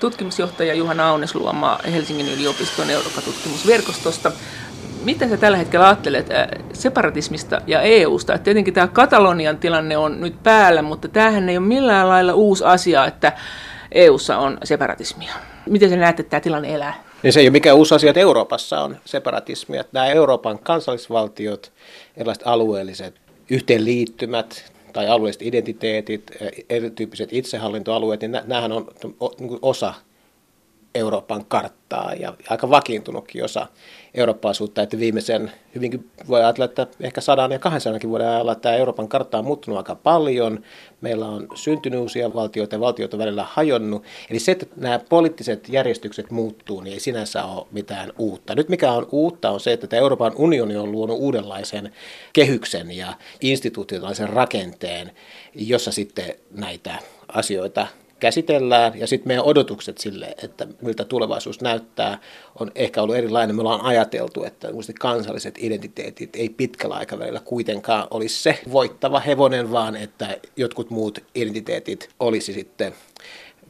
Tutkimusjohtaja Juhana Aunesluoma Helsingin yliopiston Eurooppa-tutkimusverkostosta. Miten sä tällä hetkellä ajattelet äh, separatismista ja EUsta? Et tietenkin tämä Katalonian tilanne on nyt päällä, mutta tämähän ei ole millään lailla uusi asia, että EUssa on separatismia. Miten sä näet, että tämä tilanne elää? Niin se ei ole mikään uusi asia, että Euroopassa on separatismia. Nämä Euroopan kansallisvaltiot, erilaiset alueelliset yhteenliittymät tai alueelliset identiteetit, erityyppiset itsehallintoalueet, niin nämähän on niin osa Euroopan karttaa ja aika vakiintunutkin osa eurooppalaisuutta, että viimeisen hyvinkin voi ajatella, että ehkä sadan ja 200 vuoden ajalla tämä Euroopan kartta on muuttunut aika paljon. Meillä on syntynyt uusia valtioita ja valtioita välillä hajonnut. Eli se, että nämä poliittiset järjestykset muuttuu, niin ei sinänsä ole mitään uutta. Nyt mikä on uutta on se, että tämä Euroopan unioni on luonut uudenlaisen kehyksen ja institutionaalisen rakenteen, jossa sitten näitä asioita käsitellään ja sitten meidän odotukset sille, että miltä tulevaisuus näyttää, on ehkä ollut erilainen. Me ollaan ajateltu, että kansalliset identiteetit ei pitkällä aikavälillä kuitenkaan olisi se voittava hevonen, vaan että jotkut muut identiteetit olisi sitten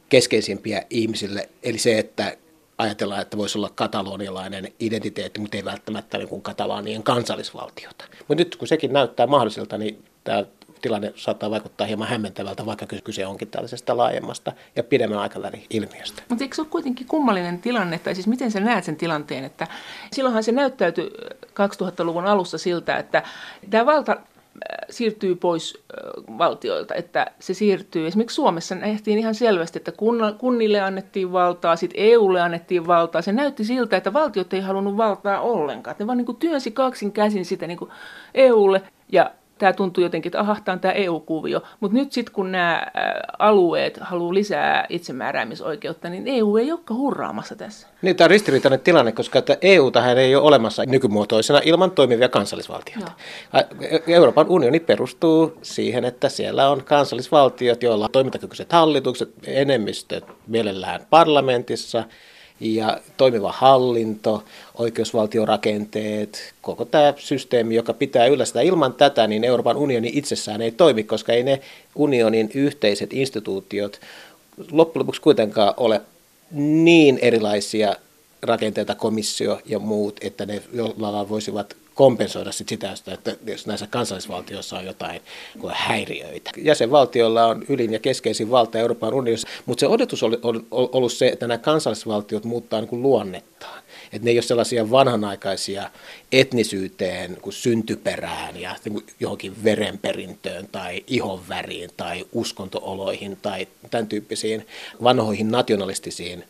keskeisimpiä ihmisille. Eli se, että ajatellaan, että voisi olla katalonialainen identiteetti, mutta ei välttämättä niin kuin katalaanien kansallisvaltiota. Mutta nyt kun sekin näyttää mahdolliselta, niin tämä tilanne saattaa vaikuttaa hieman hämmentävältä, vaikka kyse onkin tällaisesta laajemmasta ja pidemmän aikavälin ilmiöstä. Mutta eikö se ole kuitenkin kummallinen tilanne, tai siis miten sä näet sen tilanteen, että silloinhan se näyttäytyi 2000-luvun alussa siltä, että tämä valta äh, siirtyy pois äh, valtioilta, että se siirtyy. Esimerkiksi Suomessa nähtiin ihan selvästi, että kunnille annettiin valtaa, sitten EUlle annettiin valtaa. Se näytti siltä, että valtiot ei halunnut valtaa ollenkaan. Ne vaan niin kuin työnsi kaksin käsin sitä niin kuin EUlle ja tämä tuntuu jotenkin, että aha, tämä on tämä EU-kuvio. Mutta nyt sitten kun nämä alueet haluaa lisää itsemääräämisoikeutta, niin EU ei olekaan hurraamassa tässä. Niin, tämä on ristiriitainen tilanne, koska että EU tähän ei ole olemassa nykymuotoisena ilman toimivia kansallisvaltioita. Joo. Euroopan unioni perustuu siihen, että siellä on kansallisvaltiot, joilla on toimintakykyiset hallitukset, enemmistöt mielellään parlamentissa – ja toimiva hallinto, oikeusvaltiorakenteet, koko tämä systeemi, joka pitää yllä sitä. Ilman tätä niin Euroopan unioni itsessään ei toimi, koska ei ne unionin yhteiset instituutiot loppujen lopuksi kuitenkaan ole niin erilaisia rakenteita, komissio ja muut, että ne jollain voisivat kompensoida sit sitä, että jos näissä kansallisvaltioissa on jotain häiriöitä. Jäsenvaltioilla on ylin ja keskeisin valta Euroopan unionissa, mutta se odotus on ollut se, että nämä kansallisvaltiot muuttaa niin kuin luonnettaan. Että ne ei ole sellaisia vanhanaikaisia etnisyyteen, kuin syntyperään ja niin johonkin verenperintöön tai ihonväriin tai uskontooloihin tai tämän tyyppisiin vanhoihin nationalistisiin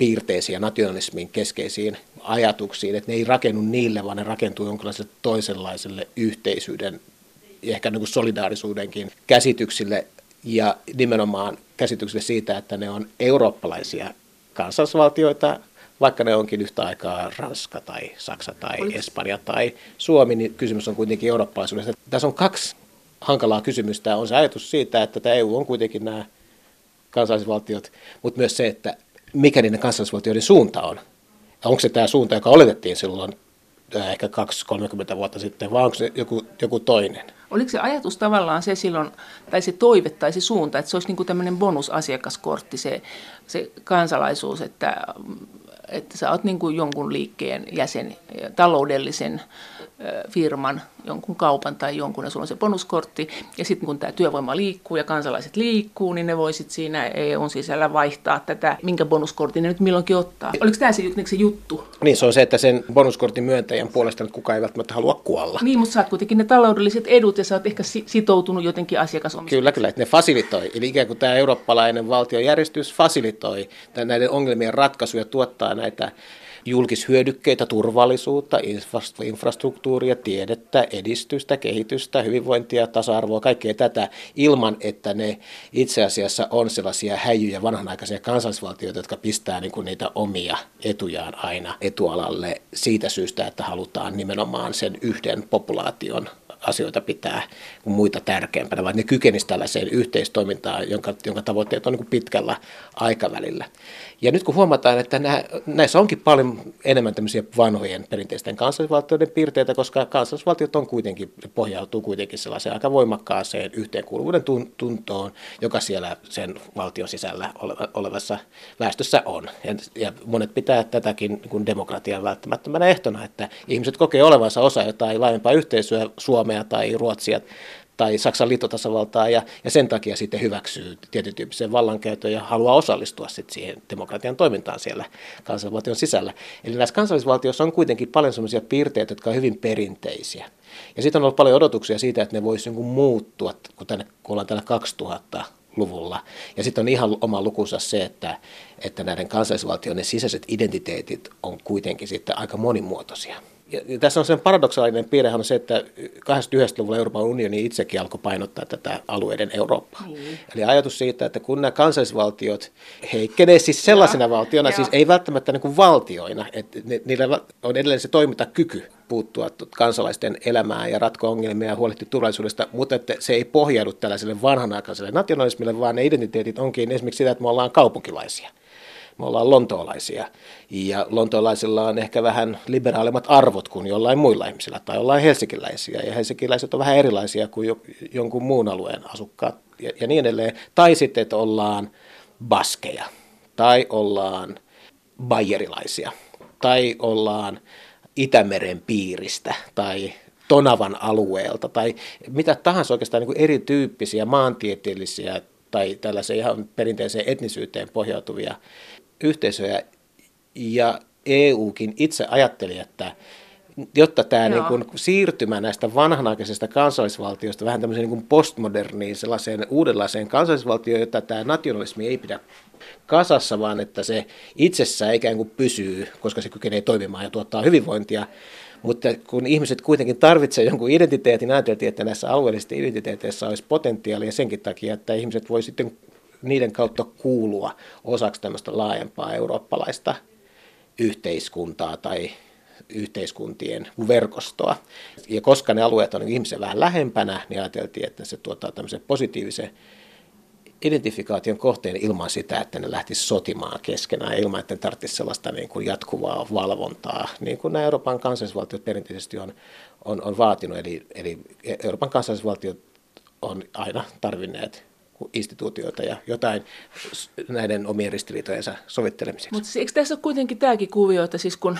piirteisiin ja nationalismin keskeisiin ajatuksiin, että ne ei rakennu niille, vaan ne rakentuu jonkinlaiselle toisenlaiselle yhteisyyden ja ehkä niin kuin solidaarisuudenkin käsityksille ja nimenomaan käsityksille siitä, että ne on eurooppalaisia kansallisvaltioita, vaikka ne onkin yhtä aikaa Ranska tai Saksa tai Espanja tai Suomi, niin kysymys on kuitenkin eurooppalaisuudesta. Tässä on kaksi hankalaa kysymystä. On se ajatus siitä, että tämä EU on kuitenkin nämä kansallisvaltiot, mutta myös se, että mikä niiden kansallisvaltioiden suunta on. Onko se tämä suunta, joka oletettiin silloin äh, ehkä 2-30 vuotta sitten, vai onko se joku, joku toinen? Oliko se ajatus tavallaan se silloin, tai se toive tai se suunta, että se olisi niin kuin tämmöinen bonusasiakaskortti, se, se kansalaisuus, että, että sä oot niin kuin jonkun liikkeen jäsen, taloudellisen firman, jonkun kaupan tai jonkun, ja sulla on se bonuskortti. Ja sitten kun tämä työvoima liikkuu ja kansalaiset liikkuu, niin ne voisit siinä EUn sisällä vaihtaa tätä, minkä bonuskortin ne nyt milloinkin ottaa. Oliko tämä se, se juttu? Niin, se on se, että sen bonuskortin myöntäjän puolesta nyt kukaan ei välttämättä halua kuolla. Niin, mutta saat kuitenkin ne taloudelliset edut ja sä oot ehkä sitoutunut jotenkin asiakasomistukseen. Kyllä, kyllä, että ne fasilitoi. Eli ikään kuin tämä eurooppalainen valtiojärjestys fasilitoi näiden ongelmien ratkaisuja, tuottaa näitä julkishyödykkeitä, turvallisuutta, infrastruktuuria, tiedettä, edistystä, kehitystä, hyvinvointia, tasa-arvoa, kaikkea tätä ilman, että ne itse asiassa on sellaisia häijyjä vanhanaikaisia kansallisvaltioita, jotka pistää niin kuin niitä omia etujaan aina etualalle siitä syystä, että halutaan nimenomaan sen yhden populaation asioita pitää muita tärkeämpänä, vaan ne kykenisivät tällaiseen yhteistoimintaan, jonka, jonka tavoitteet on niin pitkällä aikavälillä. Ja nyt kun huomataan, että nämä, näissä onkin paljon enemmän tämmöisiä vanhojen perinteisten kansallisvaltioiden piirteitä, koska kansallisvaltiot on kuitenkin, pohjautuu kuitenkin sellaiseen aika voimakkaaseen yhteenkuuluvuuden tuntoon, joka siellä sen valtion sisällä olevassa väestössä on. Ja, ja monet pitää tätäkin niin kuin demokratian välttämättömänä ehtona, että ihmiset kokee olevansa osa jotain laajempaa yhteisöä, Suomea tai Ruotsia tai Saksan liittotasavaltaa ja, ja sen takia sitten hyväksyy tietyn tyyppisen vallankäytön ja haluaa osallistua sitten siihen demokratian toimintaan siellä kansallisvaltion sisällä. Eli näissä kansallisvaltioissa on kuitenkin paljon sellaisia piirteitä, jotka on hyvin perinteisiä. Ja sitten on ollut paljon odotuksia siitä, että ne voisivat niin muuttua, kun, tänne, kun ollaan täällä 2000 luvulla. Ja sitten on ihan oma lukunsa se, että, että näiden kansallisvaltioiden sisäiset identiteetit on kuitenkin sitten aika monimuotoisia ja tässä on sen paradoksaalinen piirre on se, että 89-luvulla Euroopan unioni itsekin alkoi painottaa tätä alueiden Eurooppaa. Niin. Eli ajatus siitä, että kun nämä kansallisvaltiot heikkenee siis sellaisena ja, valtiona, ja. siis ei välttämättä niin kuin valtioina, että niillä on edelleen se toimintakyky puuttua kansalaisten elämään ja ratkoa ongelmia ja huolehtia turvallisuudesta, mutta että se ei pohjaudu tällaiselle vanhanaikaiselle nationalismille, vaan ne identiteetit onkin esimerkiksi sitä, että me ollaan kaupunkilaisia me ollaan lontoolaisia. Ja lontoolaisilla on ehkä vähän liberaalimmat arvot kuin jollain muilla ihmisillä, tai ollaan helsinkiläisiä, ja helsinkiläiset on vähän erilaisia kuin jo, jonkun muun alueen asukkaat, ja, ja niin edelleen. Tai sitten, että ollaan baskeja, tai ollaan bayerilaisia, tai ollaan Itämeren piiristä, tai Tonavan alueelta, tai mitä tahansa oikeastaan niin erityyppisiä maantieteellisiä tai tällaisia ihan perinteiseen etnisyyteen pohjautuvia yhteisöjä ja EUkin itse ajatteli, että jotta tämä niin kuin siirtymä näistä vanhanaikaisista kansallisvaltioista vähän tämmöiseen niin kuin postmoderniin sellaiseen uudenlaiseen kansallisvaltioon, jota tämä nationalismi ei pidä kasassa, vaan että se itsessään ikään kuin pysyy, koska se kykenee toimimaan ja tuottaa hyvinvointia. Mutta kun ihmiset kuitenkin tarvitsevat jonkun identiteetin, ajateltiin, että näissä alueellisissa identiteeteissä olisi potentiaalia senkin takia, että ihmiset voi sitten niiden kautta kuulua osaksi tämmöistä laajempaa eurooppalaista yhteiskuntaa tai yhteiskuntien verkostoa. Ja koska ne alueet on ihmisen vähän lähempänä, niin ajateltiin, että se tuottaa tämmöisen positiivisen identifikaation kohteen ilman sitä, että ne lähtisi sotimaan keskenään, ilman että ne tarvitsisi sellaista niin kuin jatkuvaa valvontaa, niin kuin nämä Euroopan kansallisvaltiot perinteisesti on, on, on vaatinut. Eli, eli Euroopan kansallisvaltiot on aina tarvinneet instituutioita ja jotain näiden omien ristiriitojensa sovittelemiseksi. Mutta eikö tässä ole kuitenkin tämäkin kuvio, että siis kun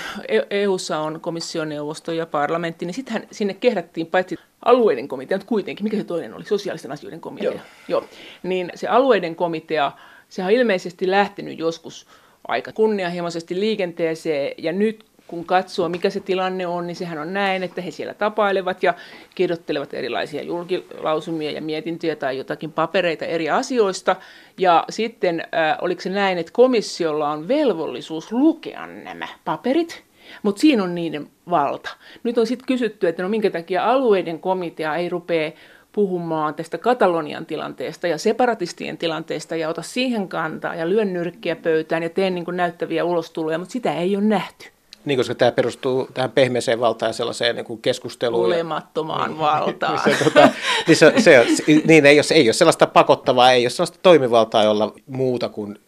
EUssa e on komissioneuvosto ja parlamentti, niin sittenhän sinne kehrättiin paitsi alueiden komitea, mutta kuitenkin, mikä se toinen oli, sosiaalisten asioiden komitea. Joo. Joo. Niin se alueiden komitea, se on ilmeisesti lähtenyt joskus aika kunnianhimoisesti liikenteeseen, ja nyt kun katsoo, mikä se tilanne on, niin sehän on näin, että he siellä tapailevat ja kirjoittelevat erilaisia julkilausumia ja mietintöjä tai jotakin papereita eri asioista. Ja sitten äh, oliko se näin, että komissiolla on velvollisuus lukea nämä paperit, mutta siinä on niiden valta. Nyt on sitten kysytty, että no minkä takia alueiden komitea ei rupea puhumaan tästä Katalonian tilanteesta ja separatistien tilanteesta ja ota siihen kantaa ja lyön nyrkkiä pöytään ja teen niin näyttäviä ulostuloja, mutta sitä ei ole nähty. Niin, koska tämä perustuu tähän pehmeeseen valtaan ja sellaiseen niin keskusteluun. Olemattomaan niin, valtaan. se, tota, niin, se, se, niin ei, ole, ei ole sellaista pakottavaa, ei ole sellaista toimivaltaa, jolla muuta kuin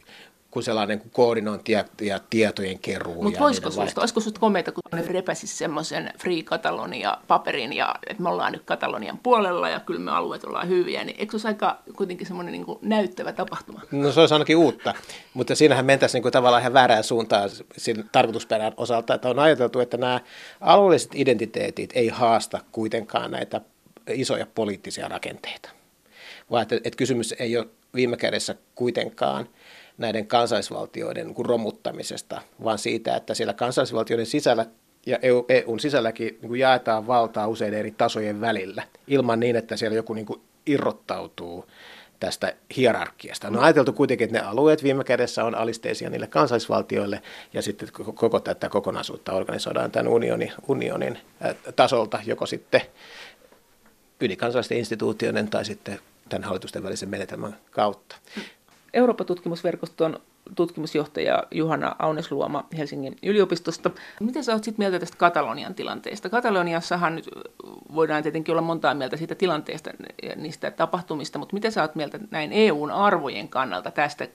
kuin sellainen kuin koordinointi ja, ja tietojen keruu. Mutta voisiko susta, olisiko susta komeita, kun ne repäsisi semmoisen Free Catalonia-paperin ja että me ollaan nyt Katalonian puolella ja kyllä me alueet ollaan hyviä, niin eikö se olisi aika kuitenkin semmoinen niin näyttävä tapahtuma? No se olisi ainakin uutta, mutta siinähän mentäisiin niin tavallaan ihan väärään suuntaan siinä tarkoitusperän osalta, että on ajateltu, että nämä alueelliset identiteetit ei haasta kuitenkaan näitä isoja poliittisia rakenteita, vaan että, että kysymys ei ole viime kädessä kuitenkaan – näiden kansallisvaltioiden niin romuttamisesta, vaan siitä, että siellä kansallisvaltioiden sisällä ja EU, EUn sisälläkin niin jaetaan valtaa useiden eri tasojen välillä, ilman niin, että siellä joku niin irrottautuu tästä hierarkiasta. No ajateltu kuitenkin, että ne alueet viime kädessä on alisteisia niille kansallisvaltioille, ja sitten koko tätä kokonaisuutta organisoidaan tämän unionin, unionin tasolta, joko sitten ylikansallisten instituutioiden tai sitten tämän hallitusten välisen menetelmän kautta. Euroopan tutkimusverkoston tutkimusjohtaja Juhana Aunesluoma Helsingin yliopistosta. Miten sä oot sitten mieltä tästä Katalonian tilanteesta? Kataloniassahan nyt voidaan tietenkin olla montaa mieltä siitä tilanteesta ja niistä tapahtumista, mutta miten sä oot mieltä näin EUn arvojen kannalta tästä,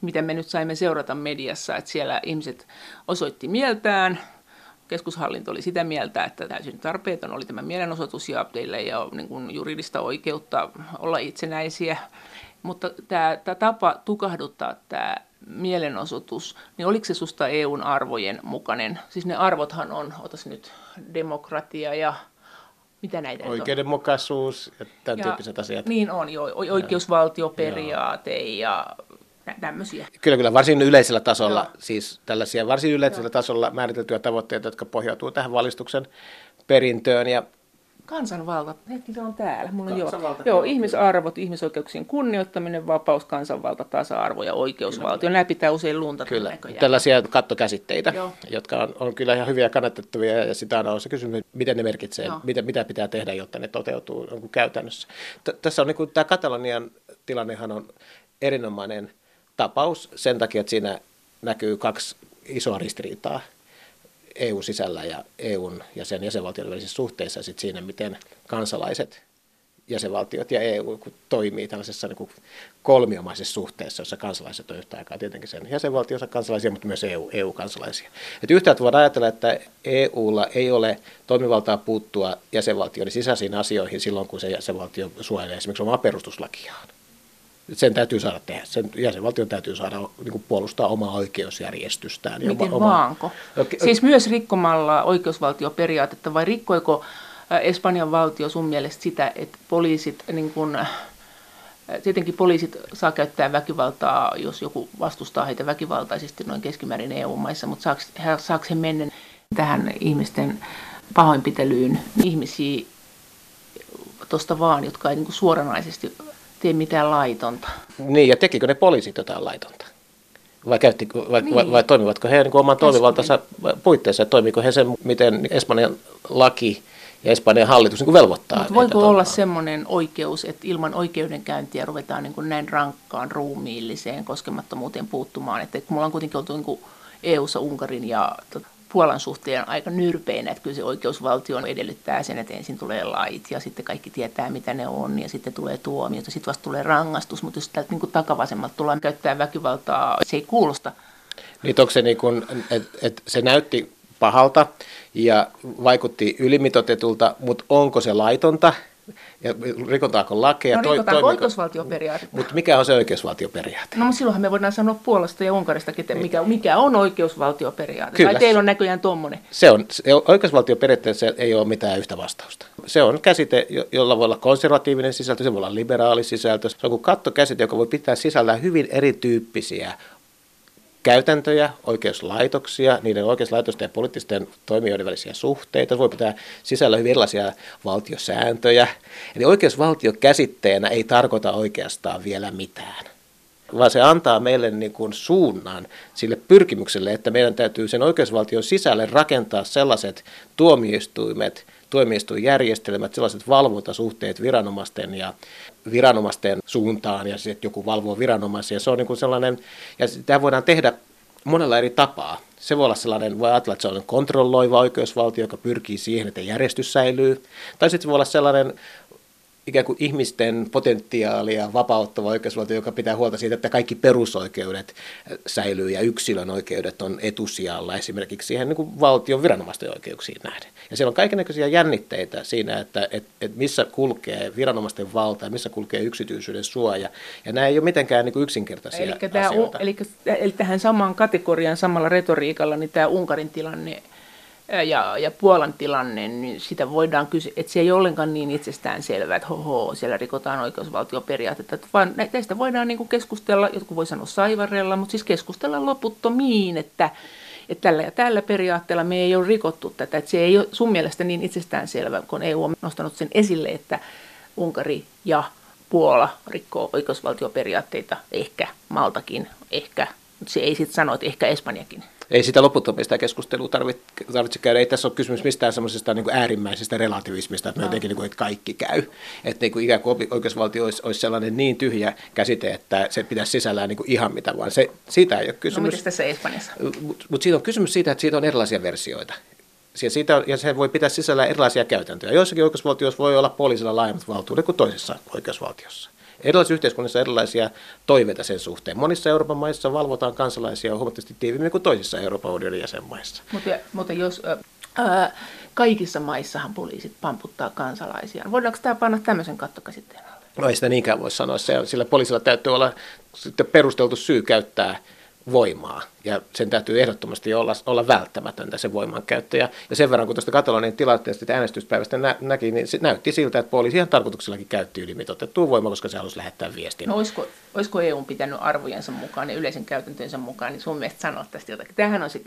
mitä me nyt saimme seurata mediassa, että siellä ihmiset osoitti mieltään, keskushallinto oli sitä mieltä, että täysin tarpeeton oli tämä mielenosoitus ja teille ei ole niin juridista oikeutta olla itsenäisiä. Mutta tämä, tämä tapa tukahduttaa tämä mielenosoitus, niin oliko se susta EUn arvojen mukainen? Siis ne arvothan on, otas nyt, demokratia ja mitä näitä Oikeudenmukaisuus ja tämän ja, tyyppiset asiat. Niin on, jo, oikeusvaltioperiaate ja tämmöisiä. Kyllä, kyllä. Varsin yleisellä tasolla, Joo. siis tällaisia varsin yleisellä Joo. tasolla määriteltyjä tavoitteita, jotka pohjautuu tähän valistuksen perintöön. Ja Kansanvalta, hetki se on täällä. Mulla on joo, joo, ihmisarvot, ihmisoikeuksien kunnioittaminen, vapaus, kansanvalta, tasa-arvo ja oikeusvaltio. Nämä pitää usein lunta Kyllä, näköjään. tällaisia kattokäsitteitä, joo. jotka on, on kyllä ihan hyviä kannatettavia ja sitä on se kysymys, miten ne merkitsee, mitä, mitä pitää tehdä, jotta ne toteutuu käytännössä. T- tässä on niin kuin, tämä Katalonian tilannehan on erinomainen tapaus sen takia, että siinä näkyy kaksi isoa ristiriitaa EU-sisällä ja EUn ja sen jäsenvaltioiden välisissä suhteissa ja siinä, miten kansalaiset, jäsenvaltiot ja EU toimii tällaisessa niin kolmiomaisessa suhteessa, jossa kansalaiset on yhtä aikaa tietenkin sen jäsenvaltionsa kansalaisia, mutta myös EU, EU-kansalaisia. Et yhtäältä voidaan ajatella, että EUlla ei ole toimivaltaa puuttua jäsenvaltioiden sisäisiin asioihin silloin, kun se jäsenvaltio suojelee esimerkiksi omaa perustuslakiaan sen täytyy saada tehdä. Sen jäsenvaltion täytyy saada niin kuin puolustaa omaa oikeusjärjestystään. Miten oma, vaanko? Okay. Siis myös rikkomalla oikeusvaltioperiaatetta vai rikkoiko Espanjan valtio sun mielestä sitä, että poliisit, niin kuin, tietenkin poliisit saa käyttää väkivaltaa, jos joku vastustaa heitä väkivaltaisesti noin keskimäärin EU-maissa, mutta saako, saako he mennä tähän ihmisten pahoinpitelyyn ihmisiä tuosta vaan, jotka ei niin kuin suoranaisesti tee mitään laitonta. Niin, ja tekikö ne poliisit jotain laitonta? Vai, käytti, vai, niin. vai, vai toimivatko he niin oman toimivaltansa puitteissa? Toimiko he sen, miten Espanjan laki ja Espanjan hallitus niin velvoittaa? Mutta voiko olla semmoinen oikeus, että ilman oikeudenkäyntiä ruvetaan niin kuin näin rankkaan ruumiilliseen koskemattomuuteen puuttumaan? Että kun mulla on kuitenkin oltu niin EU-ssa Unkarin ja Puolan suhteen aika nyrpeinä, että kyllä se oikeusvaltio edellyttää sen, että ensin tulee lait ja sitten kaikki tietää, mitä ne on ja sitten tulee tuomio ja sitten vasta tulee rangaistus, mutta jos täältä niin kuin takavasemmalta tullaan käyttää väkivaltaa, se ei kuulosta. Niin onko se niin kuin, että et se näytti pahalta ja vaikutti ylimitotetulta, mutta onko se laitonta? Ja rikotaanko lakeja? No rikotaanko toi, oikeusvaltioperiaatetta? Mutta mikä on se oikeusvaltioperiaate? No silloinhan me voidaan sanoa Puolasta ja Unkarista, että mikä, mikä on oikeusvaltioperiaate. Kyllä. Tai teillä on näköjään tuommoinen. Se on, se, oikeusvaltioperiaatteessa ei ole mitään yhtä vastausta. Se on käsite, jolla voi olla konservatiivinen sisältö, se voi olla liberaali sisältö. Se on kuin kattokäsite, joka voi pitää sisällään hyvin erityyppisiä käytäntöjä, oikeuslaitoksia, niiden oikeuslaitosten ja poliittisten toimijoiden välisiä suhteita. Voi pitää sisällä hyvin erilaisia valtiosääntöjä. Eli oikeusvaltio käsitteenä ei tarkoita oikeastaan vielä mitään vaan se antaa meille niin kuin suunnan sille pyrkimykselle, että meidän täytyy sen oikeusvaltion sisälle rakentaa sellaiset tuomioistuimet, tuomioistuinjärjestelmät, sellaiset valvontasuhteet viranomaisten ja viranomaisten suuntaan ja sitten joku valvoo viranomaisia. Se on niin kuin sellainen, ja sitä voidaan tehdä monella eri tapaa. Se voi olla sellainen, voi ajatella, että se on kontrolloiva oikeusvaltio, joka pyrkii siihen, että järjestys säilyy. Tai sitten se voi olla sellainen ikään kuin ihmisten potentiaalia vapauttava oikeusvaltio, joka pitää huolta siitä, että kaikki perusoikeudet säilyy ja yksilön oikeudet on etusijalla esimerkiksi siihen niin kuin valtion viranomaisten oikeuksiin nähden. Ja siellä on kaikenlaisia jännitteitä siinä, että et, et missä kulkee viranomaisten valta ja missä kulkee yksityisyyden suoja. Ja nämä ei ole mitenkään niin kuin yksinkertaisia eli asioita. Tämä, eli, eli tähän samaan kategoriaan samalla retoriikalla, niin tämä Unkarin tilanne ja, ja Puolan tilanne, niin sitä voidaan kysyä, että se ei ollenkaan niin itsestään selvää, että hoho, siellä rikotaan oikeusvaltioperiaatetta, vaan näistä voidaan niin kuin keskustella, jotkut voi sanoa saivarella, mutta siis keskustella loputtomiin, että, että tällä ja tällä periaatteella me ei ole rikottu tätä, että se ei ole sun mielestä niin itsestään selvä, kun EU on nostanut sen esille, että Unkari ja Puola rikkoo oikeusvaltioperiaatteita, ehkä Maltakin, ehkä, mutta se ei sitten sano, että ehkä Espanjakin. Ei sitä loputtomista keskustelua tarvitse, tarvitse käydä. Ei tässä ole kysymys mistään semmoisesta niin äärimmäisestä relativismista, että me jotenkin niin kuin, että kaikki käy. Että niin kuin ikään kuin oikeusvaltio olisi, olisi sellainen niin tyhjä käsite, että se pitäisi sisällään niin kuin ihan mitä vaan. Se, siitä ei ole kysymys. No tässä Espanjassa? Mutta mut siitä on kysymys siitä, että siitä on erilaisia versioita. Siitä, ja se voi pitää sisällä erilaisia käytäntöjä. Joissakin oikeusvaltioissa voi olla poliisilla laajemmat valtuudet kuin toisessa oikeusvaltiossa. Erilaisissa yhteiskunnissa erilaisia toiveita sen suhteen. Monissa Euroopan maissa valvotaan kansalaisia huomattavasti tiiviimmin kuin toisissa Euroopan unionin jäsenmaissa. Mutta, mutta jos ää, kaikissa maissahan poliisit pamputtaa kansalaisia, voidaanko tämä panna tämmöisen kattokäsitteen alle? No ei sitä niinkään voi sanoa, sillä poliisilla täytyy olla sitten perusteltu syy käyttää voimaa. Ja sen täytyy ehdottomasti olla, olla välttämätöntä se voimankäyttö. Ja, ja sen verran, kun tuosta Katalonian tilanteesta äänestyspäivästä nä, näki, niin se näytti siltä, että poliisi ihan tarkoituksellakin käytti ylimitoitettua voimaa, koska se halusi lähettää viestin. No olisiko, olisiko EU pitänyt arvojensa mukaan ja yleisen käytäntönsä mukaan, niin sun mielestä sanoa tästä jotakin. Tämähän on se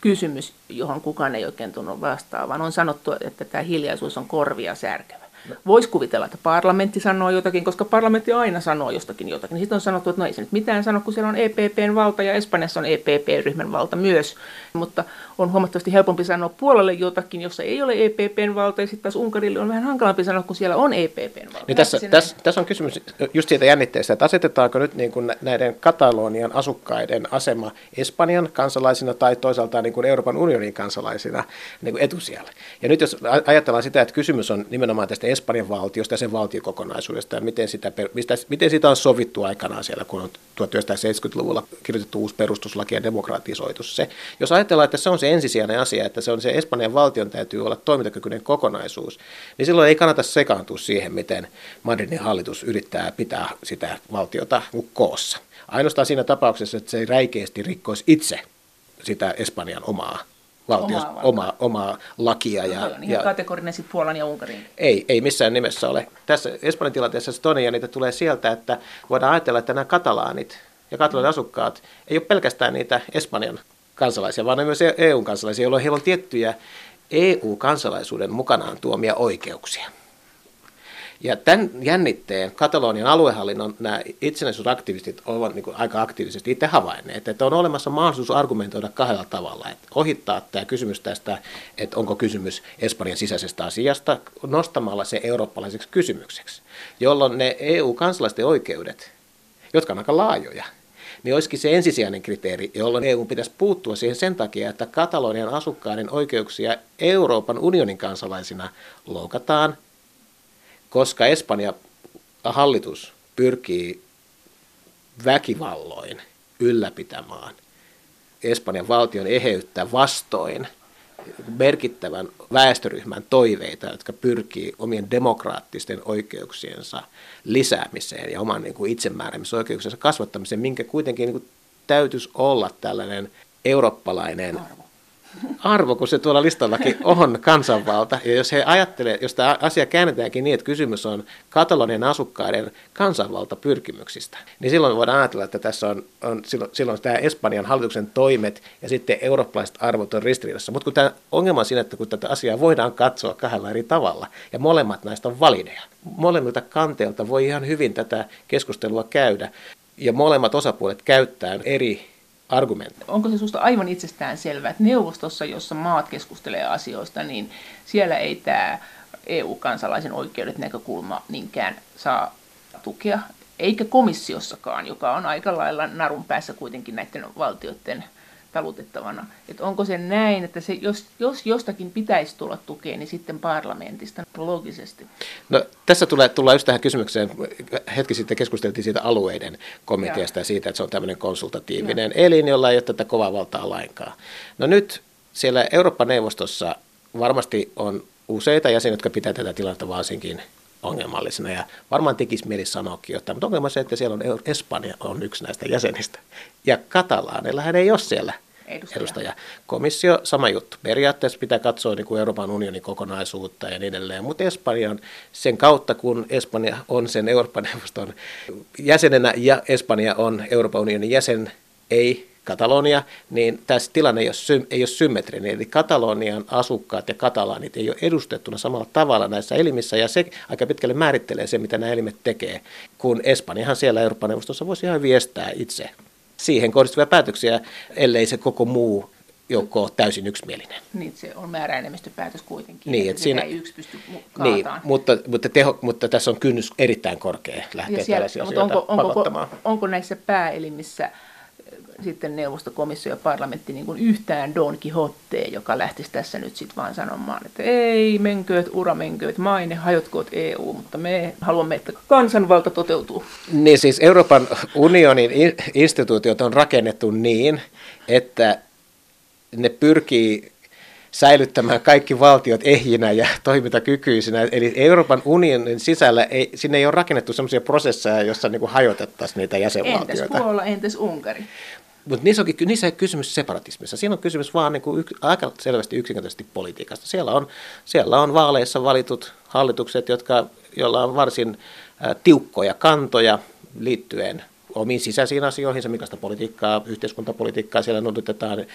kysymys, johon kukaan ei oikein tunnu vastaavan. On sanottu, että tämä hiljaisuus on korvia särkevä. Voisi kuvitella, että parlamentti sanoo jotakin, koska parlamentti aina sanoo jostakin jotakin. Sitten on sanottu, että no ei se nyt mitään sano, kun siellä on EPPn valta ja Espanjassa on EPP-ryhmän valta myös. Mutta on huomattavasti helpompi sanoa puolelle jotakin, jossa ei ole EPPn valta, ja sitten taas Unkarille on vähän hankalampi sanoa, kun siellä on EPPn valta. Niin tässä, tässä, tässä on kysymys just siitä jännitteestä, että asetetaanko nyt niin kuin näiden Katalonian asukkaiden asema Espanjan kansalaisina tai toisaalta niin kuin Euroopan unionin kansalaisina niin kuin etusijalle. Ja nyt jos ajatellaan sitä, että kysymys on nimenomaan tästä Espanjan valtiosta ja sen valtiokokonaisuudesta ja miten sitä, mistä, miten sitä on sovittu aikanaan siellä, kun on 1970-luvulla kirjoitettu uusi perustuslaki ja demokratisoitu se. Jos ajatellaan, että se on se ensisijainen asia, että se on se Espanjan valtion täytyy olla toimintakykyinen kokonaisuus, niin silloin ei kannata sekaantua siihen, miten Madridin hallitus yrittää pitää sitä valtiota koossa. Ainoastaan siinä tapauksessa, että se ei räikeästi rikkoisi itse sitä Espanjan omaa valtios, omaa, omaa, omaa lakia. Ja, no, ja kategorinen sitten Puolan ja Unkarin. Ei, ei missään nimessä ole. Tässä Espanjan tilanteessa toinen jännite tulee sieltä, että voidaan ajatella, että nämä katalaanit ja katalanin asukkaat ei ole pelkästään niitä Espanjan kansalaisia, vaan myös EU-kansalaisia, jolloin heillä on tiettyjä EU-kansalaisuuden mukanaan tuomia oikeuksia. Ja tämän jännitteen Katalonian aluehallinnon nämä itsenäisyysaktivistit ovat niin aika aktiivisesti itse havainneet, että on olemassa mahdollisuus argumentoida kahdella tavalla. Että ohittaa tämä kysymys tästä, että onko kysymys Espanjan sisäisestä asiasta, nostamalla se eurooppalaiseksi kysymykseksi, jolloin ne EU-kansalaisten oikeudet, jotka on aika laajoja, niin olisikin se ensisijainen kriteeri, jolloin EU pitäisi puuttua siihen sen takia, että Katalonian asukkaiden oikeuksia Euroopan unionin kansalaisina loukataan, koska Espanja hallitus pyrkii väkivalloin ylläpitämään Espanjan valtion eheyttä vastoin – merkittävän väestöryhmän toiveita, jotka pyrkii omien demokraattisten oikeuksiensa lisäämiseen ja oman niin kuin kasvattamiseen, minkä kuitenkin niin kuin täytyisi olla tällainen eurooppalainen arvo kun se tuolla listallakin on kansanvalta. Ja jos he ajattelee, jos tämä asia käännetäänkin niin, että kysymys on Katalonian asukkaiden kansanvaltapyrkimyksistä, niin silloin voidaan ajatella, että tässä on, on silloin, silloin tämä Espanjan hallituksen toimet ja sitten eurooppalaiset arvot on ristiriidassa. Mutta kun tämä ongelma on siinä, että kun tätä asiaa voidaan katsoa kahdella eri tavalla, ja molemmat näistä on valideja. Molemmilta kanteilta voi ihan hyvin tätä keskustelua käydä, ja molemmat osapuolet käyttää eri argumentti. Onko se sinusta aivan itsestään selvää, että neuvostossa, jossa maat keskustelee asioista, niin siellä ei tämä EU-kansalaisen oikeudet näkökulma niinkään saa tukea, eikä komissiossakaan, joka on aika lailla narun päässä kuitenkin näiden valtioiden talutettavana. Että onko se näin, että se, jos, jos jostakin pitäisi tulla tukea, niin sitten parlamentista logisesti? No, tässä tulee, tullaan just tähän kysymykseen. Hetki sitten keskusteltiin siitä alueiden komiteasta ja, ja siitä, että se on tämmöinen konsultatiivinen ja. elin, jolla ei ole tätä kovaa valtaa lainkaan. No nyt siellä Euroopan neuvostossa varmasti on useita jäseniä, jotka pitää tätä tilannetta varsinkin ongelmallisena ja varmaan tekisi mieli sanoakin jotain, mutta ongelma on se, että siellä on Espanja on yksi näistä jäsenistä ja katalaaneilla hän ei ole siellä edustaja. edustaja. Komissio, sama juttu. Periaatteessa pitää katsoa niin kuin Euroopan unionin kokonaisuutta ja niin edelleen, mutta Espanjan sen kautta, kun Espanja on sen Euroopan neuvoston jäsenenä ja Espanja on Euroopan unionin jäsen, ei Katalonia, niin tässä tilanne ei ole, sy- ei ole symmetrinen. Eli Katalonian asukkaat ja katalaanit ei ole edustettuna samalla tavalla näissä elimissä, ja se aika pitkälle määrittelee se, mitä nämä elimet tekee, kun Espanjahan siellä Euroopan neuvostossa voisi ihan viestää itse siihen kohdistuvia päätöksiä, ellei se koko muu joukko ole täysin yksimielinen. Niin, se on määräenemmistöpäätös kuitenkin. Niin, että siinä, ei yksi pysty niin, mutta, mutta, teho, mutta tässä on kynnys erittäin korkea lähteä siellä, tällaisia mutta onko, onko, onko, onko näissä pääelimissä sitten neuvostokomissio ja parlamentti niin kuin yhtään Don Quixote, joka lähtisi tässä nyt sitten vaan sanomaan, että ei, menkööt, ura menkööt, maine, hajotkoot EU, mutta me haluamme, että kansanvalta toteutuu. Niin siis Euroopan unionin instituutiot on rakennettu niin, että ne pyrkii säilyttämään kaikki valtiot ehjinä ja toimintakykyisinä. Eli Euroopan unionin sisällä ei, sinne ei ole rakennettu sellaisia prosesseja, joissa niin hajotettaisiin niitä jäsenvaltioita. Entäs Puola, entäs Unkari? Mutta niissä, onkin, niissä ei ole kysymys separatismissa. Siinä on kysymys vaan niin kuin aika selvästi yksinkertaisesti politiikasta. Siellä on, siellä on vaaleissa valitut hallitukset, jotka, joilla on varsin ä, tiukkoja kantoja liittyen omiin sisäisiin asioihin, millaista politiikkaa, yhteiskuntapolitiikkaa siellä noudatetaan.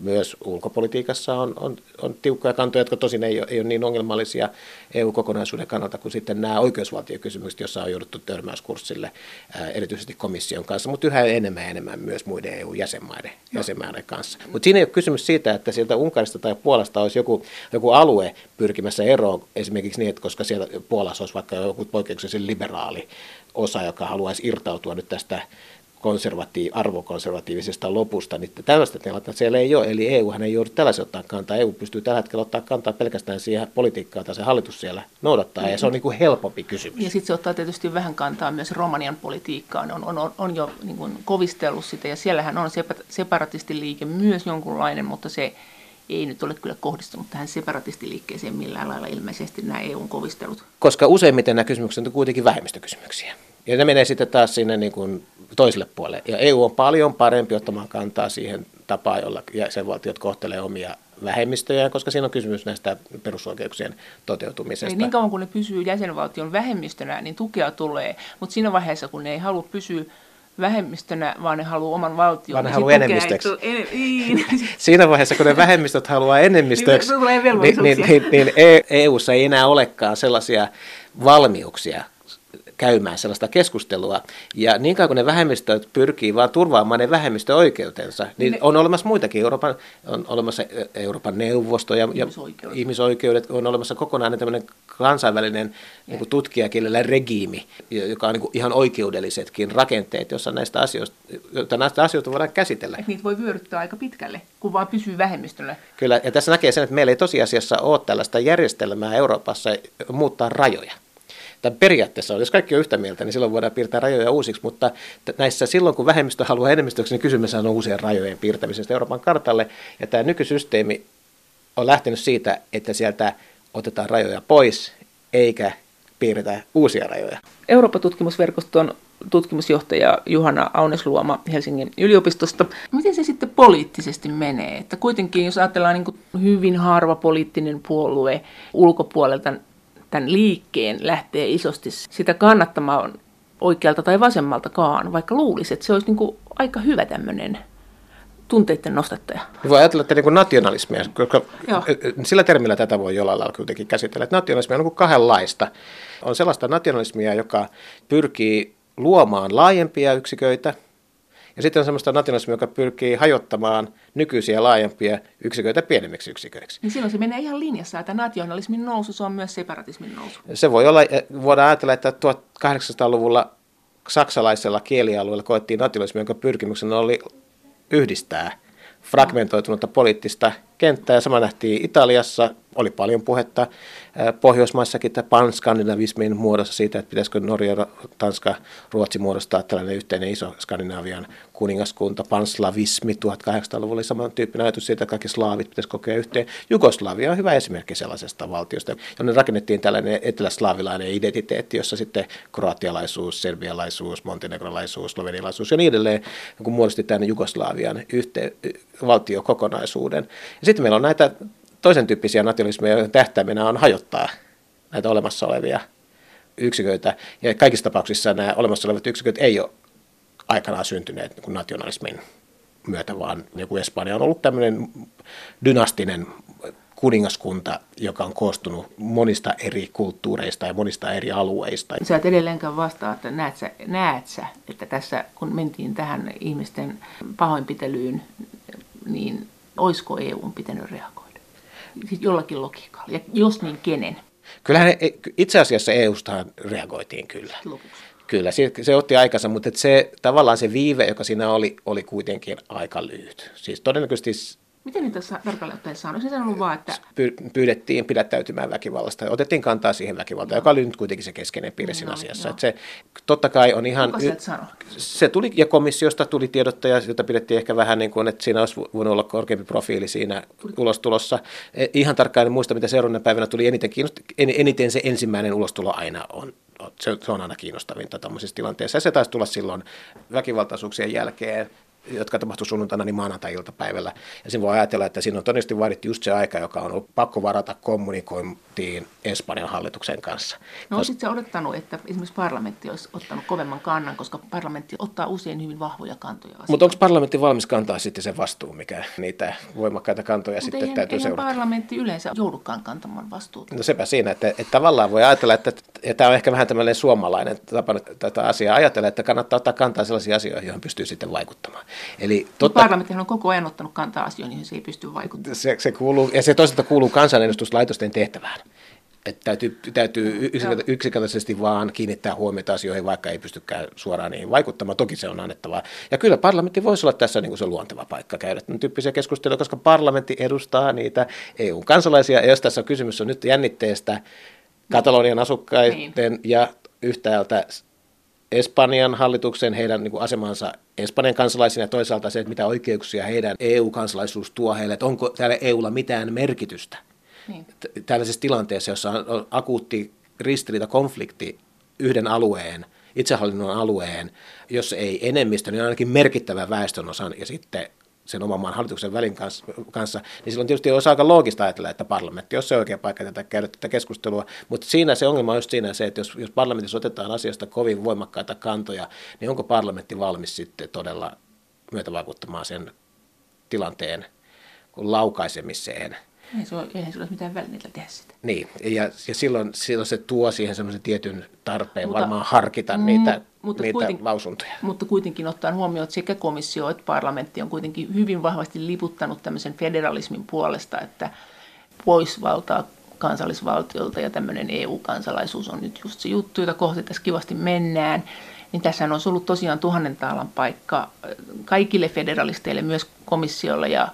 Myös ulkopolitiikassa on, on, on tiukkoja kantoja, jotka tosin ei ole, ei ole niin ongelmallisia EU-kokonaisuuden kannalta kuin sitten nämä oikeusvaltiokysymykset, joissa on jouduttu törmäyskurssille erityisesti komission kanssa, mutta yhä enemmän ja enemmän myös muiden EU-jäsenmaiden no. jäsenmaiden kanssa. Mutta siinä ei ole kysymys siitä, että sieltä Unkarista tai Puolasta olisi joku, joku alue pyrkimässä eroon esimerkiksi niin, että koska siellä Puolassa olisi vaikka joku poikkeuksellisen liberaali osa, joka haluaisi irtautua nyt tästä konservatiiv- arvokonservatiivisesta lopusta, niin tällaista tilannetta siellä ei ole. Eli EU ei joudu tällaisen ottaa kantaa. EU pystyy tällä hetkellä ottaa kantaa pelkästään siihen politiikkaan, jota se hallitus siellä noudattaa, ja se on niin kuin helpompi kysymys. Ja sitten se ottaa tietysti vähän kantaa myös Romanian politiikkaan, on, on, on jo niin kuin kovistellut sitä, ja siellähän on separatistiliike myös jonkunlainen, mutta se ei nyt ole kyllä kohdistunut tähän separatistiliikkeeseen millään lailla ilmeisesti nämä EUn kovistelut. Koska useimmiten nämä kysymykset on kuitenkin vähemmistökysymyksiä. Ja ne menee sitten taas sinne niin kuin toiselle puolelle. Ja EU on paljon parempi ottamaan kantaa siihen tapaan, jolla jäsenvaltiot kohtelee omia vähemmistöjä, koska siinä on kysymys näistä perusoikeuksien toteutumisesta. Ei niin kauan kuin ne pysyy jäsenvaltion vähemmistönä, niin tukea tulee, mutta siinä vaiheessa, kun ne ei halua pysyä vähemmistönä, vaan ne haluaa oman valtion. Vaan ne haluaa enemmistöksi. En, niin. Siinä vaiheessa, kun ne vähemmistöt haluaa enemmistöksi, niin, niin, niin, niin EU-ssa ei enää olekaan sellaisia valmiuksia käymään sellaista keskustelua. Ja niin kauan kuin ne vähemmistöt pyrkii vaan turvaamaan ne vähemmistöoikeutensa, niin ne, on olemassa muitakin. Euroopan, on olemassa Euroopan neuvosto ja ihmisoikeudet. Ja ihmisoikeudet on olemassa kokonaan tämmöinen kansainvälinen niin kuin tutkijakielellä regiimi, joka on niin kuin ihan oikeudellisetkin rakenteet, jossa näistä asioista, joita näistä asioista voidaan käsitellä. Et niitä voi vyöryttää aika pitkälle, kun vaan pysyy vähemmistöllä. Kyllä, ja tässä näkee sen, että meillä ei tosiasiassa ole tällaista järjestelmää Euroopassa muuttaa rajoja tai periaatteessa on, jos kaikki on yhtä mieltä, niin silloin voidaan piirtää rajoja uusiksi, mutta näissä silloin, kun vähemmistö haluaa enemmistöksi, niin kysymys on uusien rajojen piirtämisestä Euroopan kartalle, ja tämä nykysysteemi on lähtenyt siitä, että sieltä otetaan rajoja pois, eikä piirretä uusia rajoja. Euroopan tutkimusverkoston tutkimusjohtaja Juhana Aunesluoma Helsingin yliopistosta. Miten se sitten poliittisesti menee? Että kuitenkin, jos ajatellaan niin hyvin harva poliittinen puolue ulkopuolelta tämän liikkeen lähtee isosti sitä kannattamaan oikealta tai vasemmaltakaan, vaikka luulisi, että se olisi niin kuin aika hyvä tämmöinen tunteiden nostattaja. Voi ajatella, että niin kuin nationalismia, koska Joo. sillä termillä tätä voi jollain lailla kuitenkin käsitellä, että nationalismia on niin kahdenlaista. On sellaista nationalismia, joka pyrkii luomaan laajempia yksiköitä, ja sitten on sellaista nationalismia, joka pyrkii hajottamaan nykyisiä laajempia yksiköitä pienemmiksi yksiköiksi. Niin silloin se menee ihan linjassa, että nationalismin nousu se on myös separatismin nousu. Se voi olla, voidaan ajatella, että 1800-luvulla saksalaisella kielialueella koettiin nationalismi, jonka pyrkimyksenä oli yhdistää fragmentoitunutta poliittista kenttää. Sama nähtiin Italiassa, oli paljon puhetta Pohjoismaissakin tämä panskandinavismin muodossa siitä, että pitäisikö Norja, Tanska, Ruotsi muodostaa tällainen yhteinen iso Skandinavian kuningaskunta. Panslavismi 1800-luvulla oli samantyyppinen ajatus siitä, että kaikki slaavit pitäisi kokea yhteen. Jugoslavia on hyvä esimerkki sellaisesta valtiosta, jonne rakennettiin tällainen eteläslaavilainen identiteetti, jossa sitten kroatialaisuus, serbialaisuus, montenegrolaisuus, slovenialaisuus ja niin edelleen, kun muodosti tämän Jugoslavian yhteen, valtiokokonaisuuden. Ja sitten meillä on näitä toisen tyyppisiä nationalismeja, joiden tähtäimenä on hajottaa näitä olemassa olevia yksiköitä. Ja kaikissa tapauksissa nämä olemassa olevat yksiköt ei ole aikanaan syntyneet niin nationalismin myötä, vaan niin kuin Espanja on ollut tämmöinen dynastinen kuningaskunta, joka on koostunut monista eri kulttuureista ja monista eri alueista. Sä et edelleenkään vastaa, että näet sä, näet sä, että tässä kun mentiin tähän ihmisten pahoinpitelyyn, niin olisiko EU pitänyt reagoida jollakin logiikalla, ja jos niin kenen? Kyllähän itse asiassa EUstahan reagoitiin kyllä. Lopuksi. Kyllä, se, se otti aikansa, mutta se, tavallaan se viive, joka siinä oli, oli kuitenkin aika lyhyt. Siis todennäköisesti Miten niitä tarkalleen ottaen saanut? Olisi sanonut vaan, että... Pyydettiin pidättäytymään väkivallasta. Otettiin kantaa siihen väkivaltaan, joka oli nyt kuitenkin se keskeinen piirre siinä no, asiassa. Että se totta kai on ihan... Kuka y- se tuli, ja komissiosta tuli tiedottaja, jota pidettiin ehkä vähän niin kuin, että siinä olisi voinut olla korkeampi profiili siinä ulostulossa. E, ihan tarkkaan en muista, mitä seuraavana päivänä tuli eniten, kiinnost- eniten se ensimmäinen ulostulo aina on se, se on aina kiinnostavinta tämmöisissä tilanteissa. Ja se taisi tulla silloin väkivaltaisuuksien jälkeen jotka tapahtui sunnuntaina, niin maanantai-iltapäivällä. Ja siinä voi ajatella, että siinä on todennäköisesti vaadittu just se aika, joka on ollut pakko varata kommunikointiin Espanjan hallituksen kanssa. No Kos... sitten odottanut, että esimerkiksi parlamentti olisi ottanut kovemman kannan, koska parlamentti ottaa usein hyvin vahvoja kantoja. Mutta onko parlamentti valmis kantaa sitten sen vastuun, mikä niitä voimakkaita kantoja Mut sitten eihän, täytyy eihän seurata? parlamentti yleensä joudukaan kantamaan vastuuta. No sepä siinä, että, että tavallaan voi ajatella, että, että tämä on ehkä vähän tämmöinen suomalainen tapa tätä asiaa ajatella, että kannattaa ottaa kantaa sellaisiin asioihin, joihin pystyy sitten vaikuttamaan. Eli totta, Parlamenttihan on koko ajan ottanut kantaa asioihin, joihin se ei pysty vaikuttamaan. Se, se kuuluu, ja se toisaalta kuuluu kansanedustuslaitosten tehtävään. Että täytyy, täytyy yksinkertaisesti vaan kiinnittää huomiota asioihin, vaikka ei pystykään suoraan niihin vaikuttamaan. Toki se on annettavaa. Ja kyllä parlamentti voisi olla tässä niin kuin se luonteva paikka käydä tämän tyyppisiä keskusteluja, koska parlamentti edustaa niitä EU-kansalaisia. Ja jos tässä on kysymys on nyt jännitteestä Katalonian asukkaiden niin. ja yhtäältä Espanjan hallituksen, heidän niin kuin asemansa Espanjan kansalaisina ja toisaalta se, että mitä oikeuksia heidän EU-kansalaisuus tuo heille, että onko täällä EUlla mitään merkitystä niin. tällaisessa tilanteessa, jossa on akuutti ristiriita, konflikti yhden alueen, itsehallinnon alueen, jos ei enemmistö, niin ainakin merkittävä väestönosan ja sitten sen oman maan hallituksen välin kanssa, niin silloin tietysti olisi aika loogista ajatella, että parlamentti on se oikea paikka tätä, käydä tätä keskustelua, mutta siinä se ongelma on just siinä se, että jos, jos parlamentissa otetaan asiasta kovin voimakkaita kantoja, niin onko parlamentti valmis sitten todella myötävaikuttamaan sen tilanteen laukaisemiseen – ei se ole, eihän se ole mitään välineitä tehdä sitä. Niin, ja, ja silloin, silloin se tuo siihen semmoisen tietyn tarpeen mutta, varmaan harkita mm, niitä, mutta niitä kuiten, lausuntoja. Mutta kuitenkin ottaen huomioon, että sekä komissio että parlamentti on kuitenkin hyvin vahvasti liputtanut tämmöisen federalismin puolesta, että pois valtaa kansallisvaltiolta ja tämmöinen EU-kansalaisuus on nyt just se juttu, jota kohti tässä kivasti mennään. Niin tässä olisi ollut tosiaan tuhannen taalan paikka kaikille federalisteille, myös komissiolle ja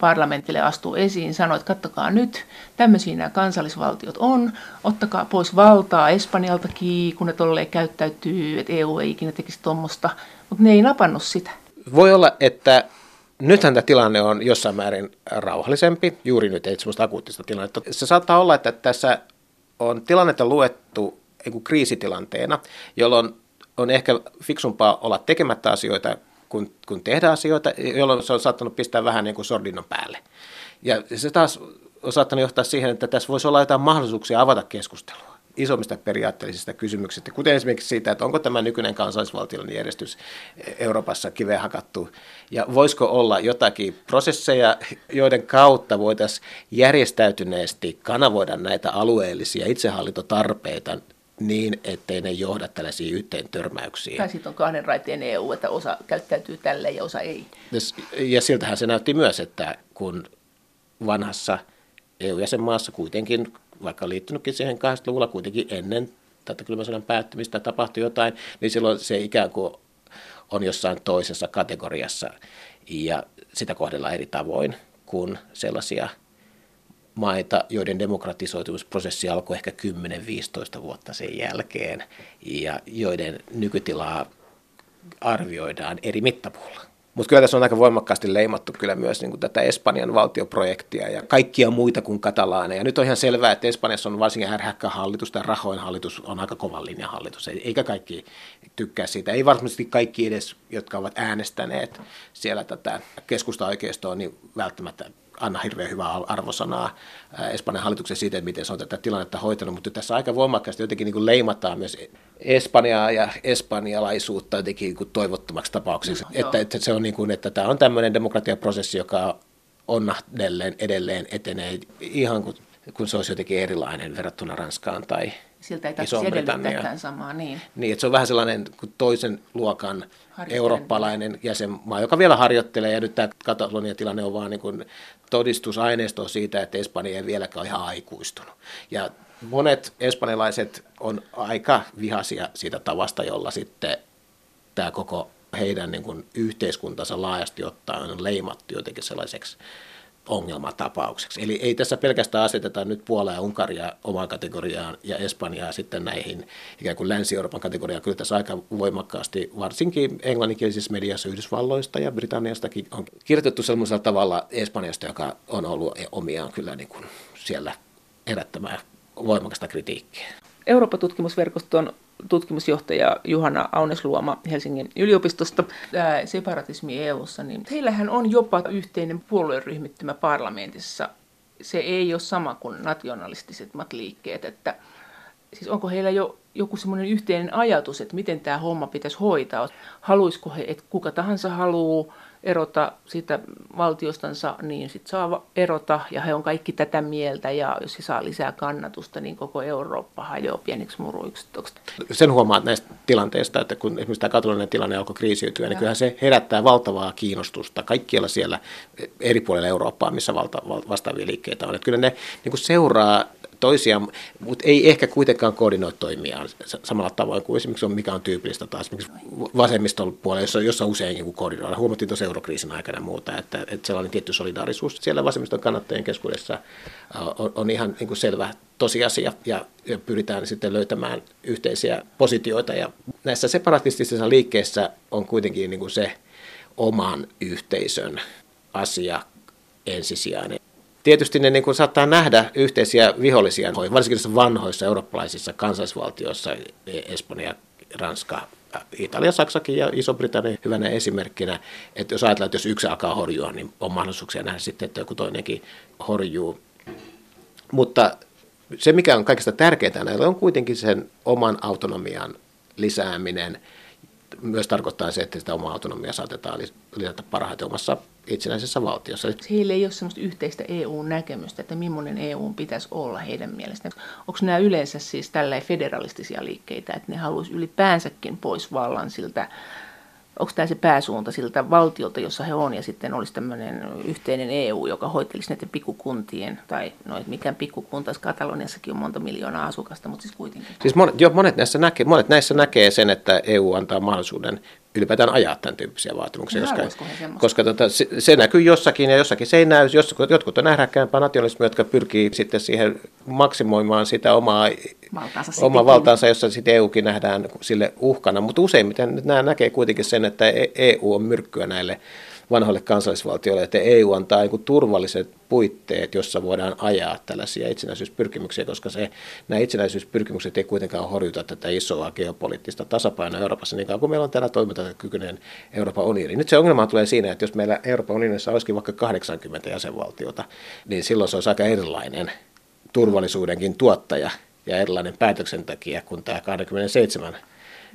parlamentille astuu esiin, sanoi, että kattokaa nyt, tämmöisiä nämä kansallisvaltiot on, ottakaa pois valtaa Espanjaltakin, kun ne tolleen käyttäytyy, että EU ei ikinä tekisi tuommoista, mutta ne ei napannut sitä. Voi olla, että nythän tämä tilanne on jossain määrin rauhallisempi, juuri nyt ei sellaista akuuttista tilannetta. Se saattaa olla, että tässä on tilannetta luettu kriisitilanteena, jolloin on ehkä fiksumpaa olla tekemättä asioita kun, kun tehdään asioita, jolloin se on saattanut pistää vähän niin kuin sordinnon päälle. Ja se taas on saattanut johtaa siihen, että tässä voisi olla jotain mahdollisuuksia avata keskustelua isommista periaatteellisista kysymyksistä, kuten esimerkiksi siitä, että onko tämä nykyinen kansallisvaltiollinen järjestys Euroopassa kiveen hakattu, ja voisiko olla jotakin prosesseja, joiden kautta voitaisiin järjestäytyneesti kanavoida näitä alueellisia itsehallintotarpeita niin, ettei ne johda tällaisiin yhteen törmäyksiin. Tai sitten on kahden raiteen EU, että osa käyttäytyy tälle ja osa ei. Ja siltähän se näytti myös, että kun vanhassa EU-jäsenmaassa kuitenkin, vaikka liittynytkin siihen 80-luvulla kuitenkin ennen tätä kylmän sodan päättymistä tapahtui jotain, niin silloin se ikään kuin on jossain toisessa kategoriassa ja sitä kohdellaan eri tavoin kuin sellaisia – maita, joiden demokratisoitumisprosessi alkoi ehkä 10-15 vuotta sen jälkeen ja joiden nykytilaa arvioidaan eri mittapuulla. Mutta kyllä tässä on aika voimakkaasti leimattu kyllä myös niin tätä Espanjan valtioprojektia ja kaikkia muita kuin katalaaneja. Nyt on ihan selvää, että Espanjassa on varsinkin härhäkkä hallitus tai rahoin hallitus on aika kovan linjan hallitus, eikä kaikki tykkää siitä. Ei varmasti kaikki edes, jotka ovat äänestäneet siellä tätä keskusta-oikeistoa, niin välttämättä anna hirveän hyvää arvosanaa Espanjan hallituksen siitä, että miten se on tätä tilannetta hoitanut, mutta tässä aika voimakkaasti jotenkin niin kuin leimataan myös Espanjaa ja espanjalaisuutta jotenkin niin kuin toivottomaksi tapauksessa. No, että, että, se on niin kuin, että tämä on tämmöinen demokratiaprosessi, joka onnahdellen edelleen etenee ihan kuin kun se olisi jotenkin erilainen verrattuna Ranskaan tai Siltä ei tarvitse edellyttääkään samaa. Niin. niin, että se on vähän sellainen toisen luokan eurooppalainen jäsenmaa, joka vielä harjoittelee, ja nyt tämä Katalonian tilanne on vaan niin kuin todistusaineisto siitä, että Espanja ei vieläkään ole ihan aikuistunut. Ja monet espanjalaiset on aika vihaisia siitä tavasta, jolla sitten tämä koko heidän niin kuin yhteiskuntansa laajasti ottaen on leimattu jotenkin sellaiseksi ongelmatapaukseksi. Eli ei tässä pelkästään aseteta nyt Puolaa ja Unkaria omaan kategoriaan ja Espanjaa sitten näihin ikään kuin Länsi-Euroopan kategoriaan. Kyllä tässä aika voimakkaasti, varsinkin englanninkielisessä mediassa Yhdysvalloista ja Britanniastakin on kirjoitettu sellaisella tavalla Espanjasta, joka on ollut omiaan kyllä niin kuin siellä herättämään voimakasta kritiikkiä. Euroopan tutkimusverkoston tutkimusjohtaja Juhana Aunesluoma Helsingin yliopistosta. Tämä separatismi EU:ssa, niin heillähän on jopa yhteinen puolueryhmittymä parlamentissa. Se ei ole sama kuin nationalistiset liikkeet, että siis onko heillä jo joku semmoinen yhteinen ajatus, että miten tämä homma pitäisi hoitaa. Haluaisiko he, että kuka tahansa haluaa erota siitä valtiostansa, niin sitten saa erota ja he on kaikki tätä mieltä ja jos he saa lisää kannatusta, niin koko Eurooppa hajoaa pieniksi muruiksi. Sen huomaat näistä tilanteista, että kun esimerkiksi tämä katolinen tilanne alkoi kriisiytyä, niin kyllähän se herättää valtavaa kiinnostusta kaikkialla siellä eri puolilla Eurooppaa, missä valta, vastaavia liikkeitä on. Että kyllä ne niin kuin seuraa toisiaan, mutta ei ehkä kuitenkaan koordinoi toimia samalla tavoin kuin esimerkiksi on, mikä on tyypillistä taas esimerkiksi vasemmiston puolella, jossa, jossa usein niin koordinoidaan. Huomattiin tuossa eurokriisin aikana muuta, että, että sellainen tietty solidaarisuus siellä vasemmiston kannattajien keskuudessa on, on ihan niin kuin selvä tosiasia ja, ja pyritään sitten löytämään yhteisiä positioita. Ja näissä separatistisissa liikkeissä on kuitenkin niin kuin se oman yhteisön asia ensisijainen. Tietysti ne niin kuin saattaa nähdä yhteisiä vihollisia, varsinkin vanhoissa eurooppalaisissa kansallisvaltioissa, Espanja, Ranska, Italia, Saksakin ja Iso-Britannia hyvänä esimerkkinä, että jos ajatellaan, että jos yksi alkaa horjua, niin on mahdollisuuksia nähdä sitten, että joku toinenkin horjuu. Mutta se, mikä on kaikista tärkeintä näillä, on kuitenkin sen oman autonomian lisääminen – myös tarkoittaa se, että sitä omaa autonomiaa saatetaan lisätä parhaiten omassa itsenäisessä valtiossa. Heillä ei ole sellaista yhteistä EU-näkemystä, että millainen EU pitäisi olla heidän mielestään. Onko nämä yleensä siis tällä federalistisia liikkeitä, että ne haluaisi ylipäänsäkin pois vallan siltä onko tämä se pääsuunta siltä valtiolta, jossa he on, ja sitten olisi tämmöinen yhteinen EU, joka hoitelisi näiden pikkukuntien, tai no mikään pikkukunta, Kataloniassakin on monta miljoonaa asukasta, mutta siis kuitenkin. Siis monet, jo, monet, näissä näkee, monet näissä näkee sen, että EU antaa mahdollisuuden ylipäätään ajaa tämän tyyppisiä vaatimuksia, no, koska, koska tota, se, se näkyy jossakin ja jossakin se ei näy. Jos, jotkut on nähdäkkäämpää nationalismia, jotka pyrkii sitten siihen maksimoimaan sitä omaa valtaansa, omaa valtaansa jossa sitten EUkin nähdään sille uhkana. Mutta useimmiten nämä näkee kuitenkin sen, että EU e on myrkkyä näille vanhoille kansallisvaltioille, että EU antaa niin turvalliset puitteet, jossa voidaan ajaa tällaisia itsenäisyyspyrkimyksiä, koska se, nämä itsenäisyyspyrkimykset ei kuitenkaan horjuta tätä isoa geopoliittista tasapainoa Euroopassa niin kauan kuin meillä on täällä toimintakykyinen Euroopan unioni. Nyt se ongelma tulee siinä, että jos meillä Euroopan unionissa olisikin vaikka 80 jäsenvaltiota, niin silloin se olisi aika erilainen turvallisuudenkin tuottaja ja erilainen päätöksentekijä kuin tämä 27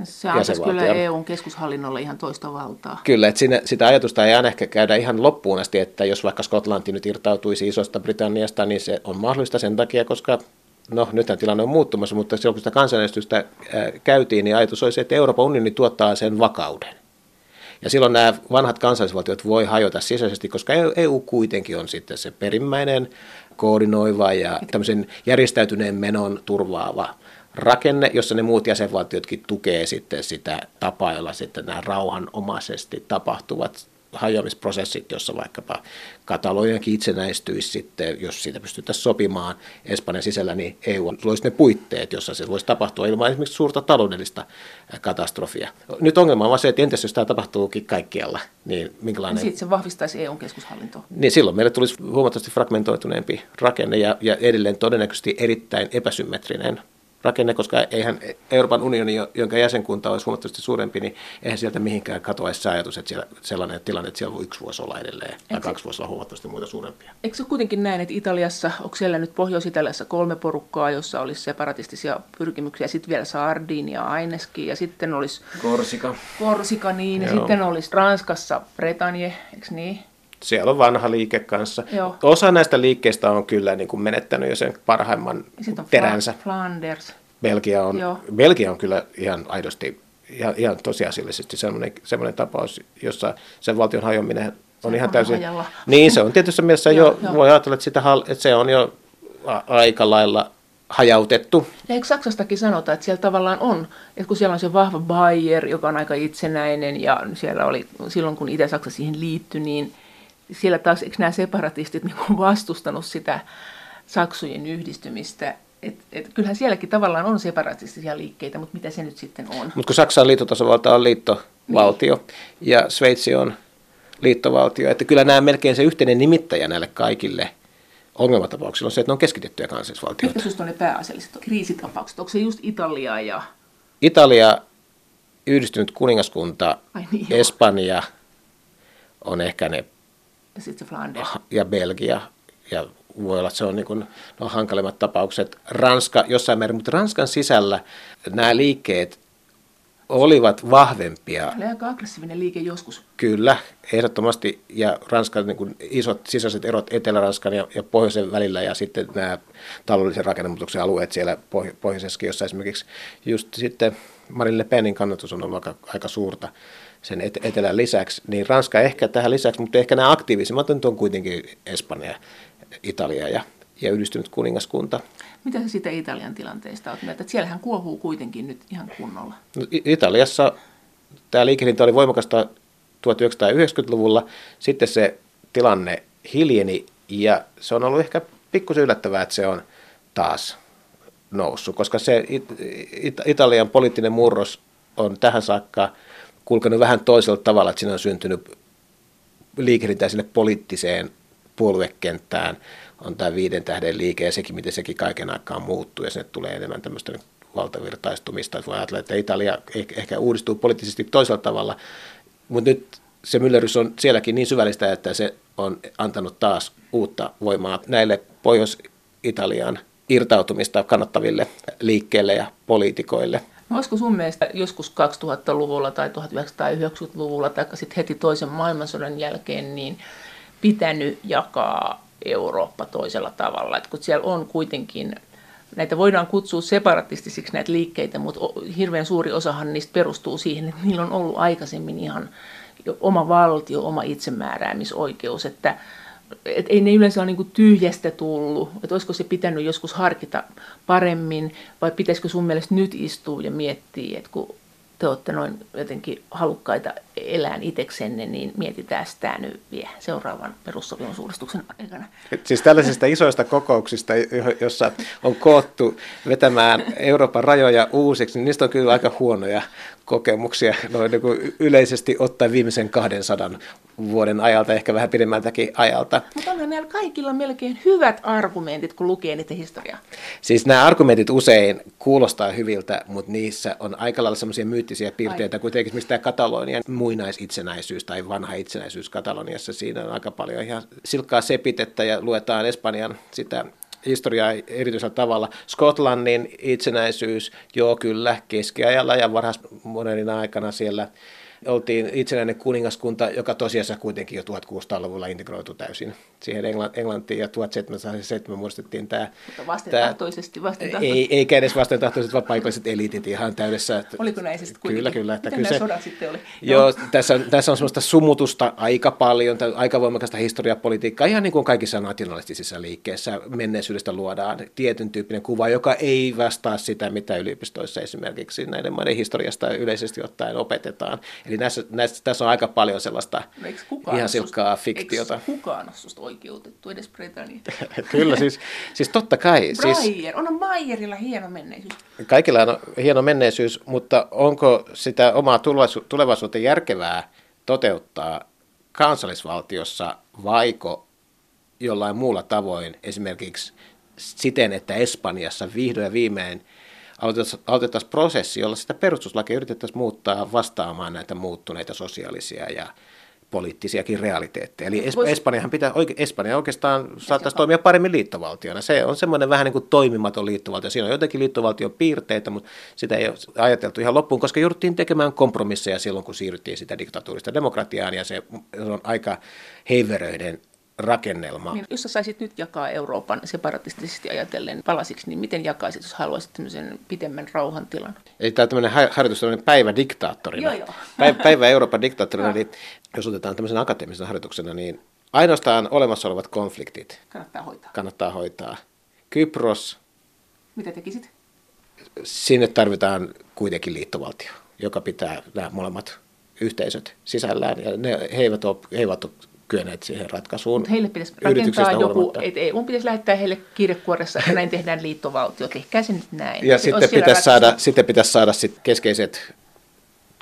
se antaisi kyllä EUn keskushallinnolle ihan toista valtaa. Kyllä, että siinä, sitä ajatusta ei aina ehkä käydä ihan loppuun asti, että jos vaikka Skotlanti nyt irtautuisi isosta Britanniasta, niin se on mahdollista sen takia, koska no nythän tilanne on muuttumassa, mutta silloin kun sitä kansanäänestystä käytiin, niin ajatus oli se, että Euroopan unioni tuottaa sen vakauden. Ja silloin nämä vanhat kansallisvaltiot voi hajota sisäisesti, koska EU e kuitenkin on sitten se perimmäinen koordinoiva ja tämmöisen järjestäytyneen menon turvaava rakenne, jossa ne muut jäsenvaltiotkin tukee sitten sitä tapaa, jolla sitten nämä rauhanomaisesti tapahtuvat hajoamisprosessit, jossa vaikkapa Kataloniakin itsenäistyisi sitten, jos siitä pystyttäisiin sopimaan Espanjan sisällä, niin EU loisi ne puitteet, jossa se voisi tapahtua ilman esimerkiksi suurta taloudellista katastrofia. Nyt ongelma on vaan se, että entäs jos tämä tapahtuukin kaikkialla, niin minkälainen... Niin sitten se vahvistaisi EUn keskushallintoa. Niin silloin meille tulisi huomattavasti fragmentoituneempi rakenne ja, ja edelleen todennäköisesti erittäin epäsymmetrinen rakenne, koska eihän Euroopan unioni, jonka jäsenkunta olisi huomattavasti suurempi, niin eihän sieltä mihinkään katoaisi se ajatus, että siellä sellainen tilanne, että siellä voi yksi vuosi olla edelleen, ja kaksi vuosi olla huomattavasti muita suurempia. Eikö se kuitenkin näin, että Italiassa, onko siellä nyt Pohjois-Italiassa kolme porukkaa, jossa olisi separatistisia pyrkimyksiä, sitten vielä Sardinia, Aineski, ja sitten olisi... Korsika. Korsika, niin, ja Joo. sitten olisi Ranskassa Bretagne, eikö niin? Siellä on vanha liike kanssa. Joo. Osa näistä liikkeistä on kyllä niin kuin menettänyt jo sen parhaimman Sitten on teränsä. Flanders. Belgia on, Belgia on kyllä ihan aidosti, ihan, ihan tosiasiallisesti sellainen, sellainen tapaus, jossa sen valtion hajoaminen on ihan täysin... Hajalla. Niin, se on tietysti mielessä jo, jo, voi ajatella, että, sitä, että se on jo aika lailla hajautettu. Ja eikö Saksastakin sanota, että siellä tavallaan on, että kun siellä on se vahva Bayer, joka on aika itsenäinen, ja siellä oli silloin, kun Itä-Saksa siihen liittyi, niin siellä taas, eikö nämä separatistit niin vastustanut sitä Saksujen yhdistymistä, et, et, kyllähän sielläkin tavallaan on separatistisia liikkeitä, mutta mitä se nyt sitten on? Mutta kun Saksa on liittotasavalta on liittovaltio niin. ja Sveitsi on liittovaltio, että kyllä nämä melkein se yhteinen nimittäjä näille kaikille ongelmatapauksilla on se, että ne on keskitettyjä kansallisvaltioita. Mitkä sinusta on ne pääasialliset kriisitapaukset? Onko se just Italia ja... Italia, yhdistynyt kuningaskunta, niin, Espanja on ehkä ne... Ja sitten Flanders. Ja Belgia ja voi olla, että se on niin kuin, no, hankalimmat tapaukset. Ranska jossain määrin, mutta Ranskan sisällä nämä liikkeet olivat vahvempia. Oli aika aggressiivinen liike joskus. Kyllä, ehdottomasti. Ja Ranskan niin kuin isot sisäiset erot Etelä-Ranskan ja, ja pohjoisen välillä ja sitten nämä taloudellisen rakennemuutoksen alueet siellä pohjo- pohjoisessa, jossa esimerkiksi just sitten Marine Le Penin kannatus on ollut aika, aika suurta sen et- etelän lisäksi, niin Ranska ehkä tähän lisäksi, mutta ehkä nämä aktiivisimmat on kuitenkin Espanja Italia ja, ja yhdistynyt kuningaskunta. Mitä sä siitä Italian tilanteesta olet mieltä? Että siellähän kuohuu kuitenkin nyt ihan kunnolla. No, Italiassa tämä liikehdintä oli voimakasta 1990-luvulla. Sitten se tilanne hiljeni ja se on ollut ehkä pikkusen yllättävää, että se on taas noussut, koska se It- It- Italian poliittinen murros on tähän saakka kulkenut vähän toisella tavalla, että siinä on syntynyt liikehdintä sinne poliittiseen puoluekenttään on tämä viiden tähden liike ja sekin, miten sekin kaiken aikaa muuttuu ja sinne tulee enemmän tämmöistä valtavirtaistumista. Että voi ajatella, että Italia ehkä uudistuu poliittisesti toisella tavalla, mutta nyt se myllerys on sielläkin niin syvällistä, että se on antanut taas uutta voimaa näille Pohjois-Italian irtautumista kannattaville liikkeelle ja poliitikoille. No, olisiko sun mielestä joskus 2000-luvulla tai 1990-luvulla tai sitten heti toisen maailmansodan jälkeen, niin pitänyt jakaa Eurooppa toisella tavalla. Et kun siellä on kuitenkin, näitä voidaan kutsua separatistisiksi näitä liikkeitä, mutta hirveän suuri osahan niistä perustuu siihen, että niillä on ollut aikaisemmin ihan oma valtio, oma itsemääräämisoikeus, että et ei ne yleensä ole niin tyhjästä tullut, että olisiko se pitänyt joskus harkita paremmin, vai pitäisikö sun mielestä nyt istua ja miettiä, että kun te olette noin jotenkin halukkaita elään itseksenne, niin mietitään sitä nyt vielä seuraavan perussopimusuudistuksen aikana. Siis tällaisista isoista kokouksista, jossa on koottu vetämään Euroopan rajoja uusiksi, niin niistä on kyllä aika huonoja kokemuksia noin niin kuin yleisesti ottaen viimeisen 200 vuoden ajalta, ehkä vähän pidemmältäkin ajalta. Mutta onhan näillä kaikilla melkein hyvät argumentit, kun lukee niitä historiaa. Siis nämä argumentit usein kuulostaa hyviltä, mutta niissä on aika lailla semmoisia myyttisiä piirteitä, Ai. kuten esimerkiksi tämä Katalonian muinaisitsenäisyys tai vanha itsenäisyys Kataloniassa. Siinä on aika paljon ihan silkkaa sepitettä ja luetaan Espanjan sitä historiaa erityisellä tavalla. Skotlannin itsenäisyys, joo kyllä, keskiajalla ja varhaismodernin aikana siellä oltiin itsenäinen kuningaskunta, joka tosiasiassa kuitenkin jo 1600-luvulla integroitu täysin siihen Englantiin ja 1707 muistettiin tämä. Mutta vastentahtoisesti, vastentahtoisesti. Ei, eikä edes vastentahtoiset, vaan paikalliset eliitit ihan täydessä. Oliko näin sitten kuitenkin? Kyllä, kyllä. Että Miten kyllä se, sodat sitten oli? Joo, tässä, tässä on semmoista sumutusta aika paljon, aika voimakasta historiapolitiikkaa, ihan niin kuin kaikissa nationalistisissa liikkeissä menneisyydestä luodaan tietyn tyyppinen kuva, joka ei vastaa sitä, mitä yliopistoissa esimerkiksi näiden maiden historiasta yleisesti ottaen opetetaan. Eli näissä, näissä, tässä on aika paljon sellaista ihan silkkaa fiktiota. Eikö kukaan ole susta oikeutettu edes Britanniaan? Kyllä, siis, siis totta kai. Breyer, siis, on Bayerilla hieno menneisyys. Kaikilla on hieno menneisyys, mutta onko sitä omaa tulevaisuutta järkevää toteuttaa kansallisvaltiossa vaiko jollain muulla tavoin, esimerkiksi siten, että Espanjassa vihdoin ja viimein – aloitettaisiin prosessi, jolla sitä perustuslakia yritettäisiin muuttaa vastaamaan näitä muuttuneita sosiaalisia ja poliittisiakin realiteetteja. Eli es- Espanjahan pitää, oike- Espanja oikeastaan saattaisi toimia paremmin liittovaltiona. Se on semmoinen vähän niin kuin toimimaton liittovaltio. Siinä on jotenkin liittovaltion piirteitä, mutta sitä ei ole ajateltu ihan loppuun, koska jouduttiin tekemään kompromisseja silloin, kun siirryttiin sitä diktatuurista demokratiaan, ja se on aika heiveröiden rakennelma. Niin, jos sä saisit nyt jakaa Euroopan separatistisesti ajatellen palasiksi, niin miten jakaisit, jos haluaisit tämmöisen pitemmän rauhantilan? Eli tämä tämmöinen harjoitus, tämmöinen päivä diktaattorina. Joo, joo. Päivä, päivä Euroopan diktaattorina, eli jos otetaan tämmöisen akateemisen harjoituksena, niin ainoastaan olemassa olevat konfliktit Kannattaa hoitaa. kannattaa hoitaa. Kypros, Mitä tekisit? sinne tarvitaan kuitenkin liittovaltio, joka pitää nämä molemmat yhteisöt sisällään. Ja ne, he, eivät ole, he eivät ole kyenneet siihen ratkaisuun. Mutta heille pitäisi rakentaa joku, että EU pitäisi lähettää heille kirjekuoressa, että näin tehdään liittovaltio. Tehkää se nyt näin. Ja Se sitten pitäisi, saada, sitten pitäisi saada sit keskeiset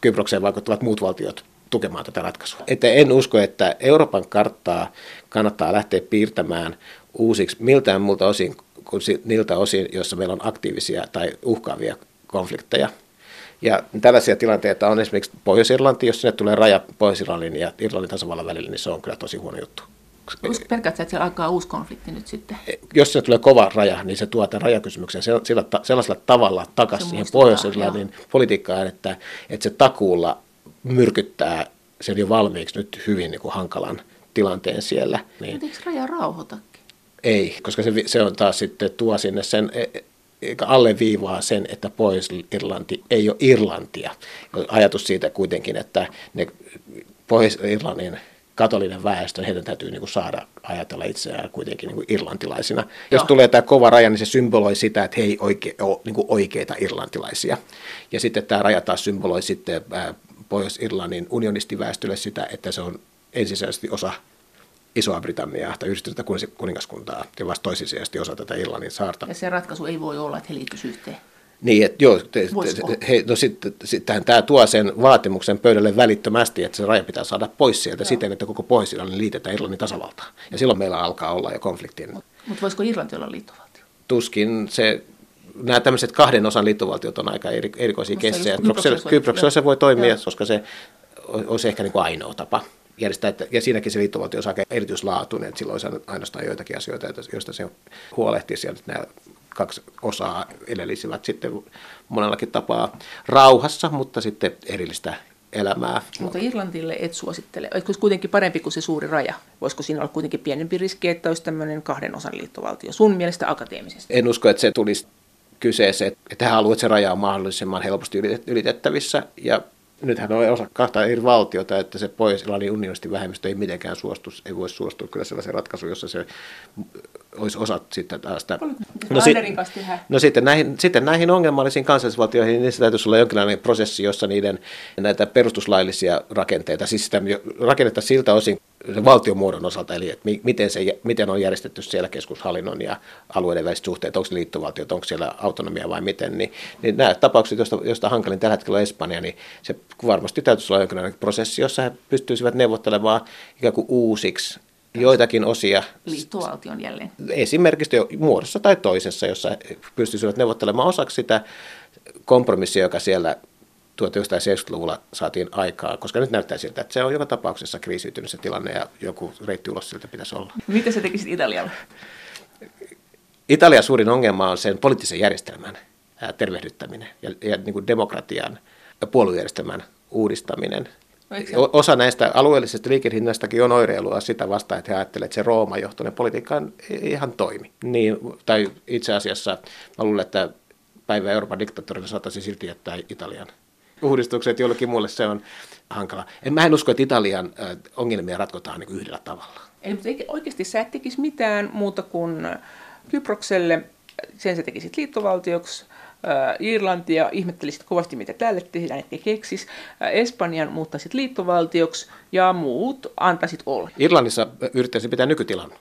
Kyprokseen vaikuttavat muut valtiot tukemaan tätä ratkaisua. Että en usko, että Euroopan karttaa kannattaa lähteä piirtämään uusiksi miltään muulta osin kuin niiltä osin, joissa meillä on aktiivisia tai uhkaavia konflikteja. Ja tällaisia tilanteita on esimerkiksi Pohjois-Irlanti, jos sinne tulee raja Pohjois-Irlannin ja Irlannin tasavallan välillä, niin se on kyllä tosi huono juttu. Pelkät, että siellä alkaa uusi konflikti nyt sitten. Jos sinne tulee kova raja, niin se tuo tämän rajakysymyksen sillä, sellaisella tavalla takaisin Se siihen Pohjois-Irlannin politiikkaan, että, että se takuulla myrkyttää sen jo valmiiksi nyt hyvin niin kuin hankalan tilanteen siellä. Niin eikö raja rauhoitakin? ei, koska se, se on taas sitten tuo sinne sen, e- e- alleviivaa sen, että Pohjois-Irlanti ei ole Irlantia. Ajatus siitä kuitenkin, että ne Pohjois-Irlannin katolinen väestö, heidän täytyy niin kuin saada ajatella itseään kuitenkin niin kuin irlantilaisina. Jos Joo. tulee tämä kova raja, niin se symboloi sitä, että he ei oike, ole niin kuin oikeita irlantilaisia. Ja sitten tämä raja taas symboloi sitten Pohjois-Irlannin unionistiväestölle sitä, että se on ensisijaisesti osa Isoa Britanniaa tai kuningas- kuningaskuntaa ja vasta toisisijaisesti osa tätä Irlannin saarta. Ja se ratkaisu ei voi olla, että he liittyisivät yhteen. Niin, että joo, te, te, he, no sitten, sittenhän tämä tuo sen vaatimuksen pöydälle välittömästi, että se raja pitää saada pois sieltä siten, että koko pohjois liitetään Irlannin tasavaltaan. Ja silloin meillä alkaa olla jo konfliktin. Mutta voisiko Irlanti olla liittovaltio? Tuskin se, nämä tämmöiset kahden osan liittovaltiot on aika eri, erikoisia kessejä. Kyproksella se voi toimia, Joo. koska se olisi ehkä niin kuin ainoa tapa järjestää, että, ja siinäkin se liittovaltio olisi aika erityislaatuinen, että silloin olisi ainoastaan joitakin asioita, joista se huolehtisi, ja nyt nämä kaksi osaa edellisivät sitten monellakin tapaa rauhassa, mutta sitten erillistä elämää. Mutta Irlantille et suosittele. Olisiko se kuitenkin parempi kuin se suuri raja? Voisiko siinä olla kuitenkin pienempi riski, että olisi tämmöinen kahden osan liittovaltio? Sun mielestä akateemisesti. En usko, että se tulisi kyseeseen, että hän haluaa, että se raja on mahdollisimman helposti ylitet- ylitettävissä. Ja nythän on osa kahta eri valtiota, että se Pohjois-Irlannin unionistin vähemmistö ei mitenkään suostu, ei voi suostua kyllä sellaisen ratkaisuun, jossa se olisi osa sitten taas sitä. No, si- Anderin kanssa tehdään. No sitten näihin, sitten näihin ongelmallisiin kansallisvaltioihin, niin niissä täytyisi olla jonkinlainen prosessi, jossa niiden näitä perustuslaillisia rakenteita, siis sitä rakennetta siltä osin valtiomuodon osalta, eli että mi- miten, se, miten on järjestetty siellä keskushallinnon ja alueiden väliset suhteet, onko se liittovaltiot, onko siellä autonomia vai miten, niin, niin nämä tapaukset, joista, joista hankalin tällä hetkellä on Espanja, niin se varmasti täytyisi olla jonkinlainen prosessi, jossa he pystyisivät neuvottelemaan ikään kuin uusiksi joitakin osia Liittovaltion jälleen. esimerkiksi jo muodossa tai toisessa, jossa he pystyisivät neuvottelemaan osaksi sitä kompromissia, joka siellä 1970-luvulla saatiin aikaa, koska nyt näyttää siltä, että se on joka tapauksessa kriisiytynyt se tilanne ja joku reitti ulos siltä pitäisi olla. Mitä sä tekisit Italialle? Italian suurin ongelma on sen poliittisen järjestelmän tervehdyttäminen ja, ja niin kuin demokratian ja puoluejärjestelmän uudistaminen. No se- O- Osa näistä alueellisista liikehinnaistakin on oireilua sitä vastaan, että he ajattelevat, että se Rooma-johtoinen politiikka ei ihan toimi. Niin, tai itse asiassa mä luulen, että päivä Euroopan diktaattorina saattaisi silti jättää Italian uudistukset jollekin muulle se on hankala. En, mä en usko, että Italian ongelmia ratkotaan niin yhdellä tavalla. Eli mutta oikeasti sä et tekisi mitään muuta kuin Kyprokselle, sen sä tekisit liittovaltioksi, Irlantia, ihmettelisit kovasti, mitä tälle tehdään, etkä keksis, Espanjan muuttaisit liittovaltioksi ja muut antaisit olla. Irlannissa yrittäisi pitää nykytilan.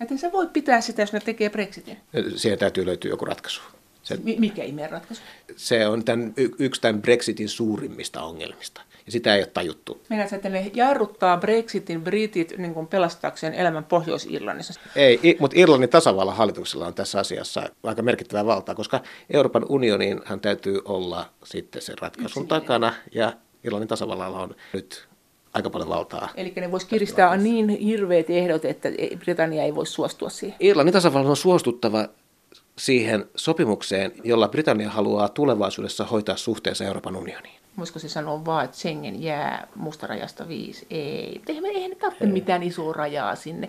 Että sä voit pitää sitä, jos ne tekee Brexitin. Siihen täytyy löytyä joku ratkaisu. Se, Mi- mikä ihmeen ratkaisu? se on tämän, y- yksi tämän Brexitin suurimmista ongelmista. Ja sitä ei ole tajuttu. Meinaat, että ne jarruttaa Brexitin britit niin kuin pelastaakseen elämän Pohjois-Irlannissa. Ei, i- mutta Irlannin tasavallan hallituksella on tässä asiassa aika merkittävää valtaa, koska Euroopan unioninhan täytyy olla sitten sen ratkaisun takana, ja Irlannin tasavallalla on nyt aika paljon valtaa. Eli ne vois kiristää niin hirveät ehdot, että Britannia ei voi suostua siihen. Irlannin tasavallan on suostuttava siihen sopimukseen, jolla Britannia haluaa tulevaisuudessa hoitaa suhteensa Euroopan unioniin. Voisiko se sanoa vaan, että Schengen jää mustarajasta viisi? Ei. Eihän, eihän ne tarvitse Ei. mitään isoa rajaa sinne.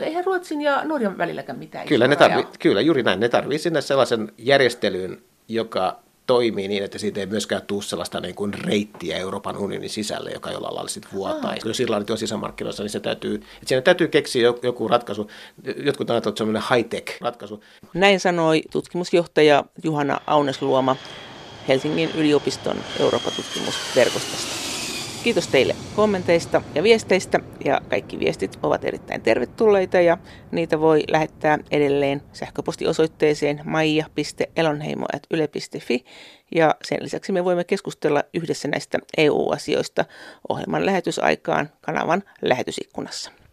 Eihän Ruotsin ja Norjan välilläkään mitään kyllä, ne tarvi, kyllä, juuri näin. Ne tarvitsee sinne sellaisen järjestelyyn, joka toimii niin, että siitä ei myöskään tule sellaista niin kuin reittiä Euroopan unionin sisälle, joka jollain lailla sitten vuotaisi. Jos Irlanti on sisämarkkinoissa, niin se täytyy, että siinä täytyy keksiä joku ratkaisu. Jotkut ajattelevat, että se on high-tech ratkaisu. Näin sanoi tutkimusjohtaja Juhana Aunesluoma Helsingin yliopiston Euroopan tutkimusverkostosta. Kiitos teille kommenteista ja viesteistä ja kaikki viestit ovat erittäin tervetulleita ja niitä voi lähettää edelleen sähköpostiosoitteeseen maija.elonheimo.yle.fi ja sen lisäksi me voimme keskustella yhdessä näistä EU-asioista ohjelman lähetysaikaan kanavan lähetysikkunassa.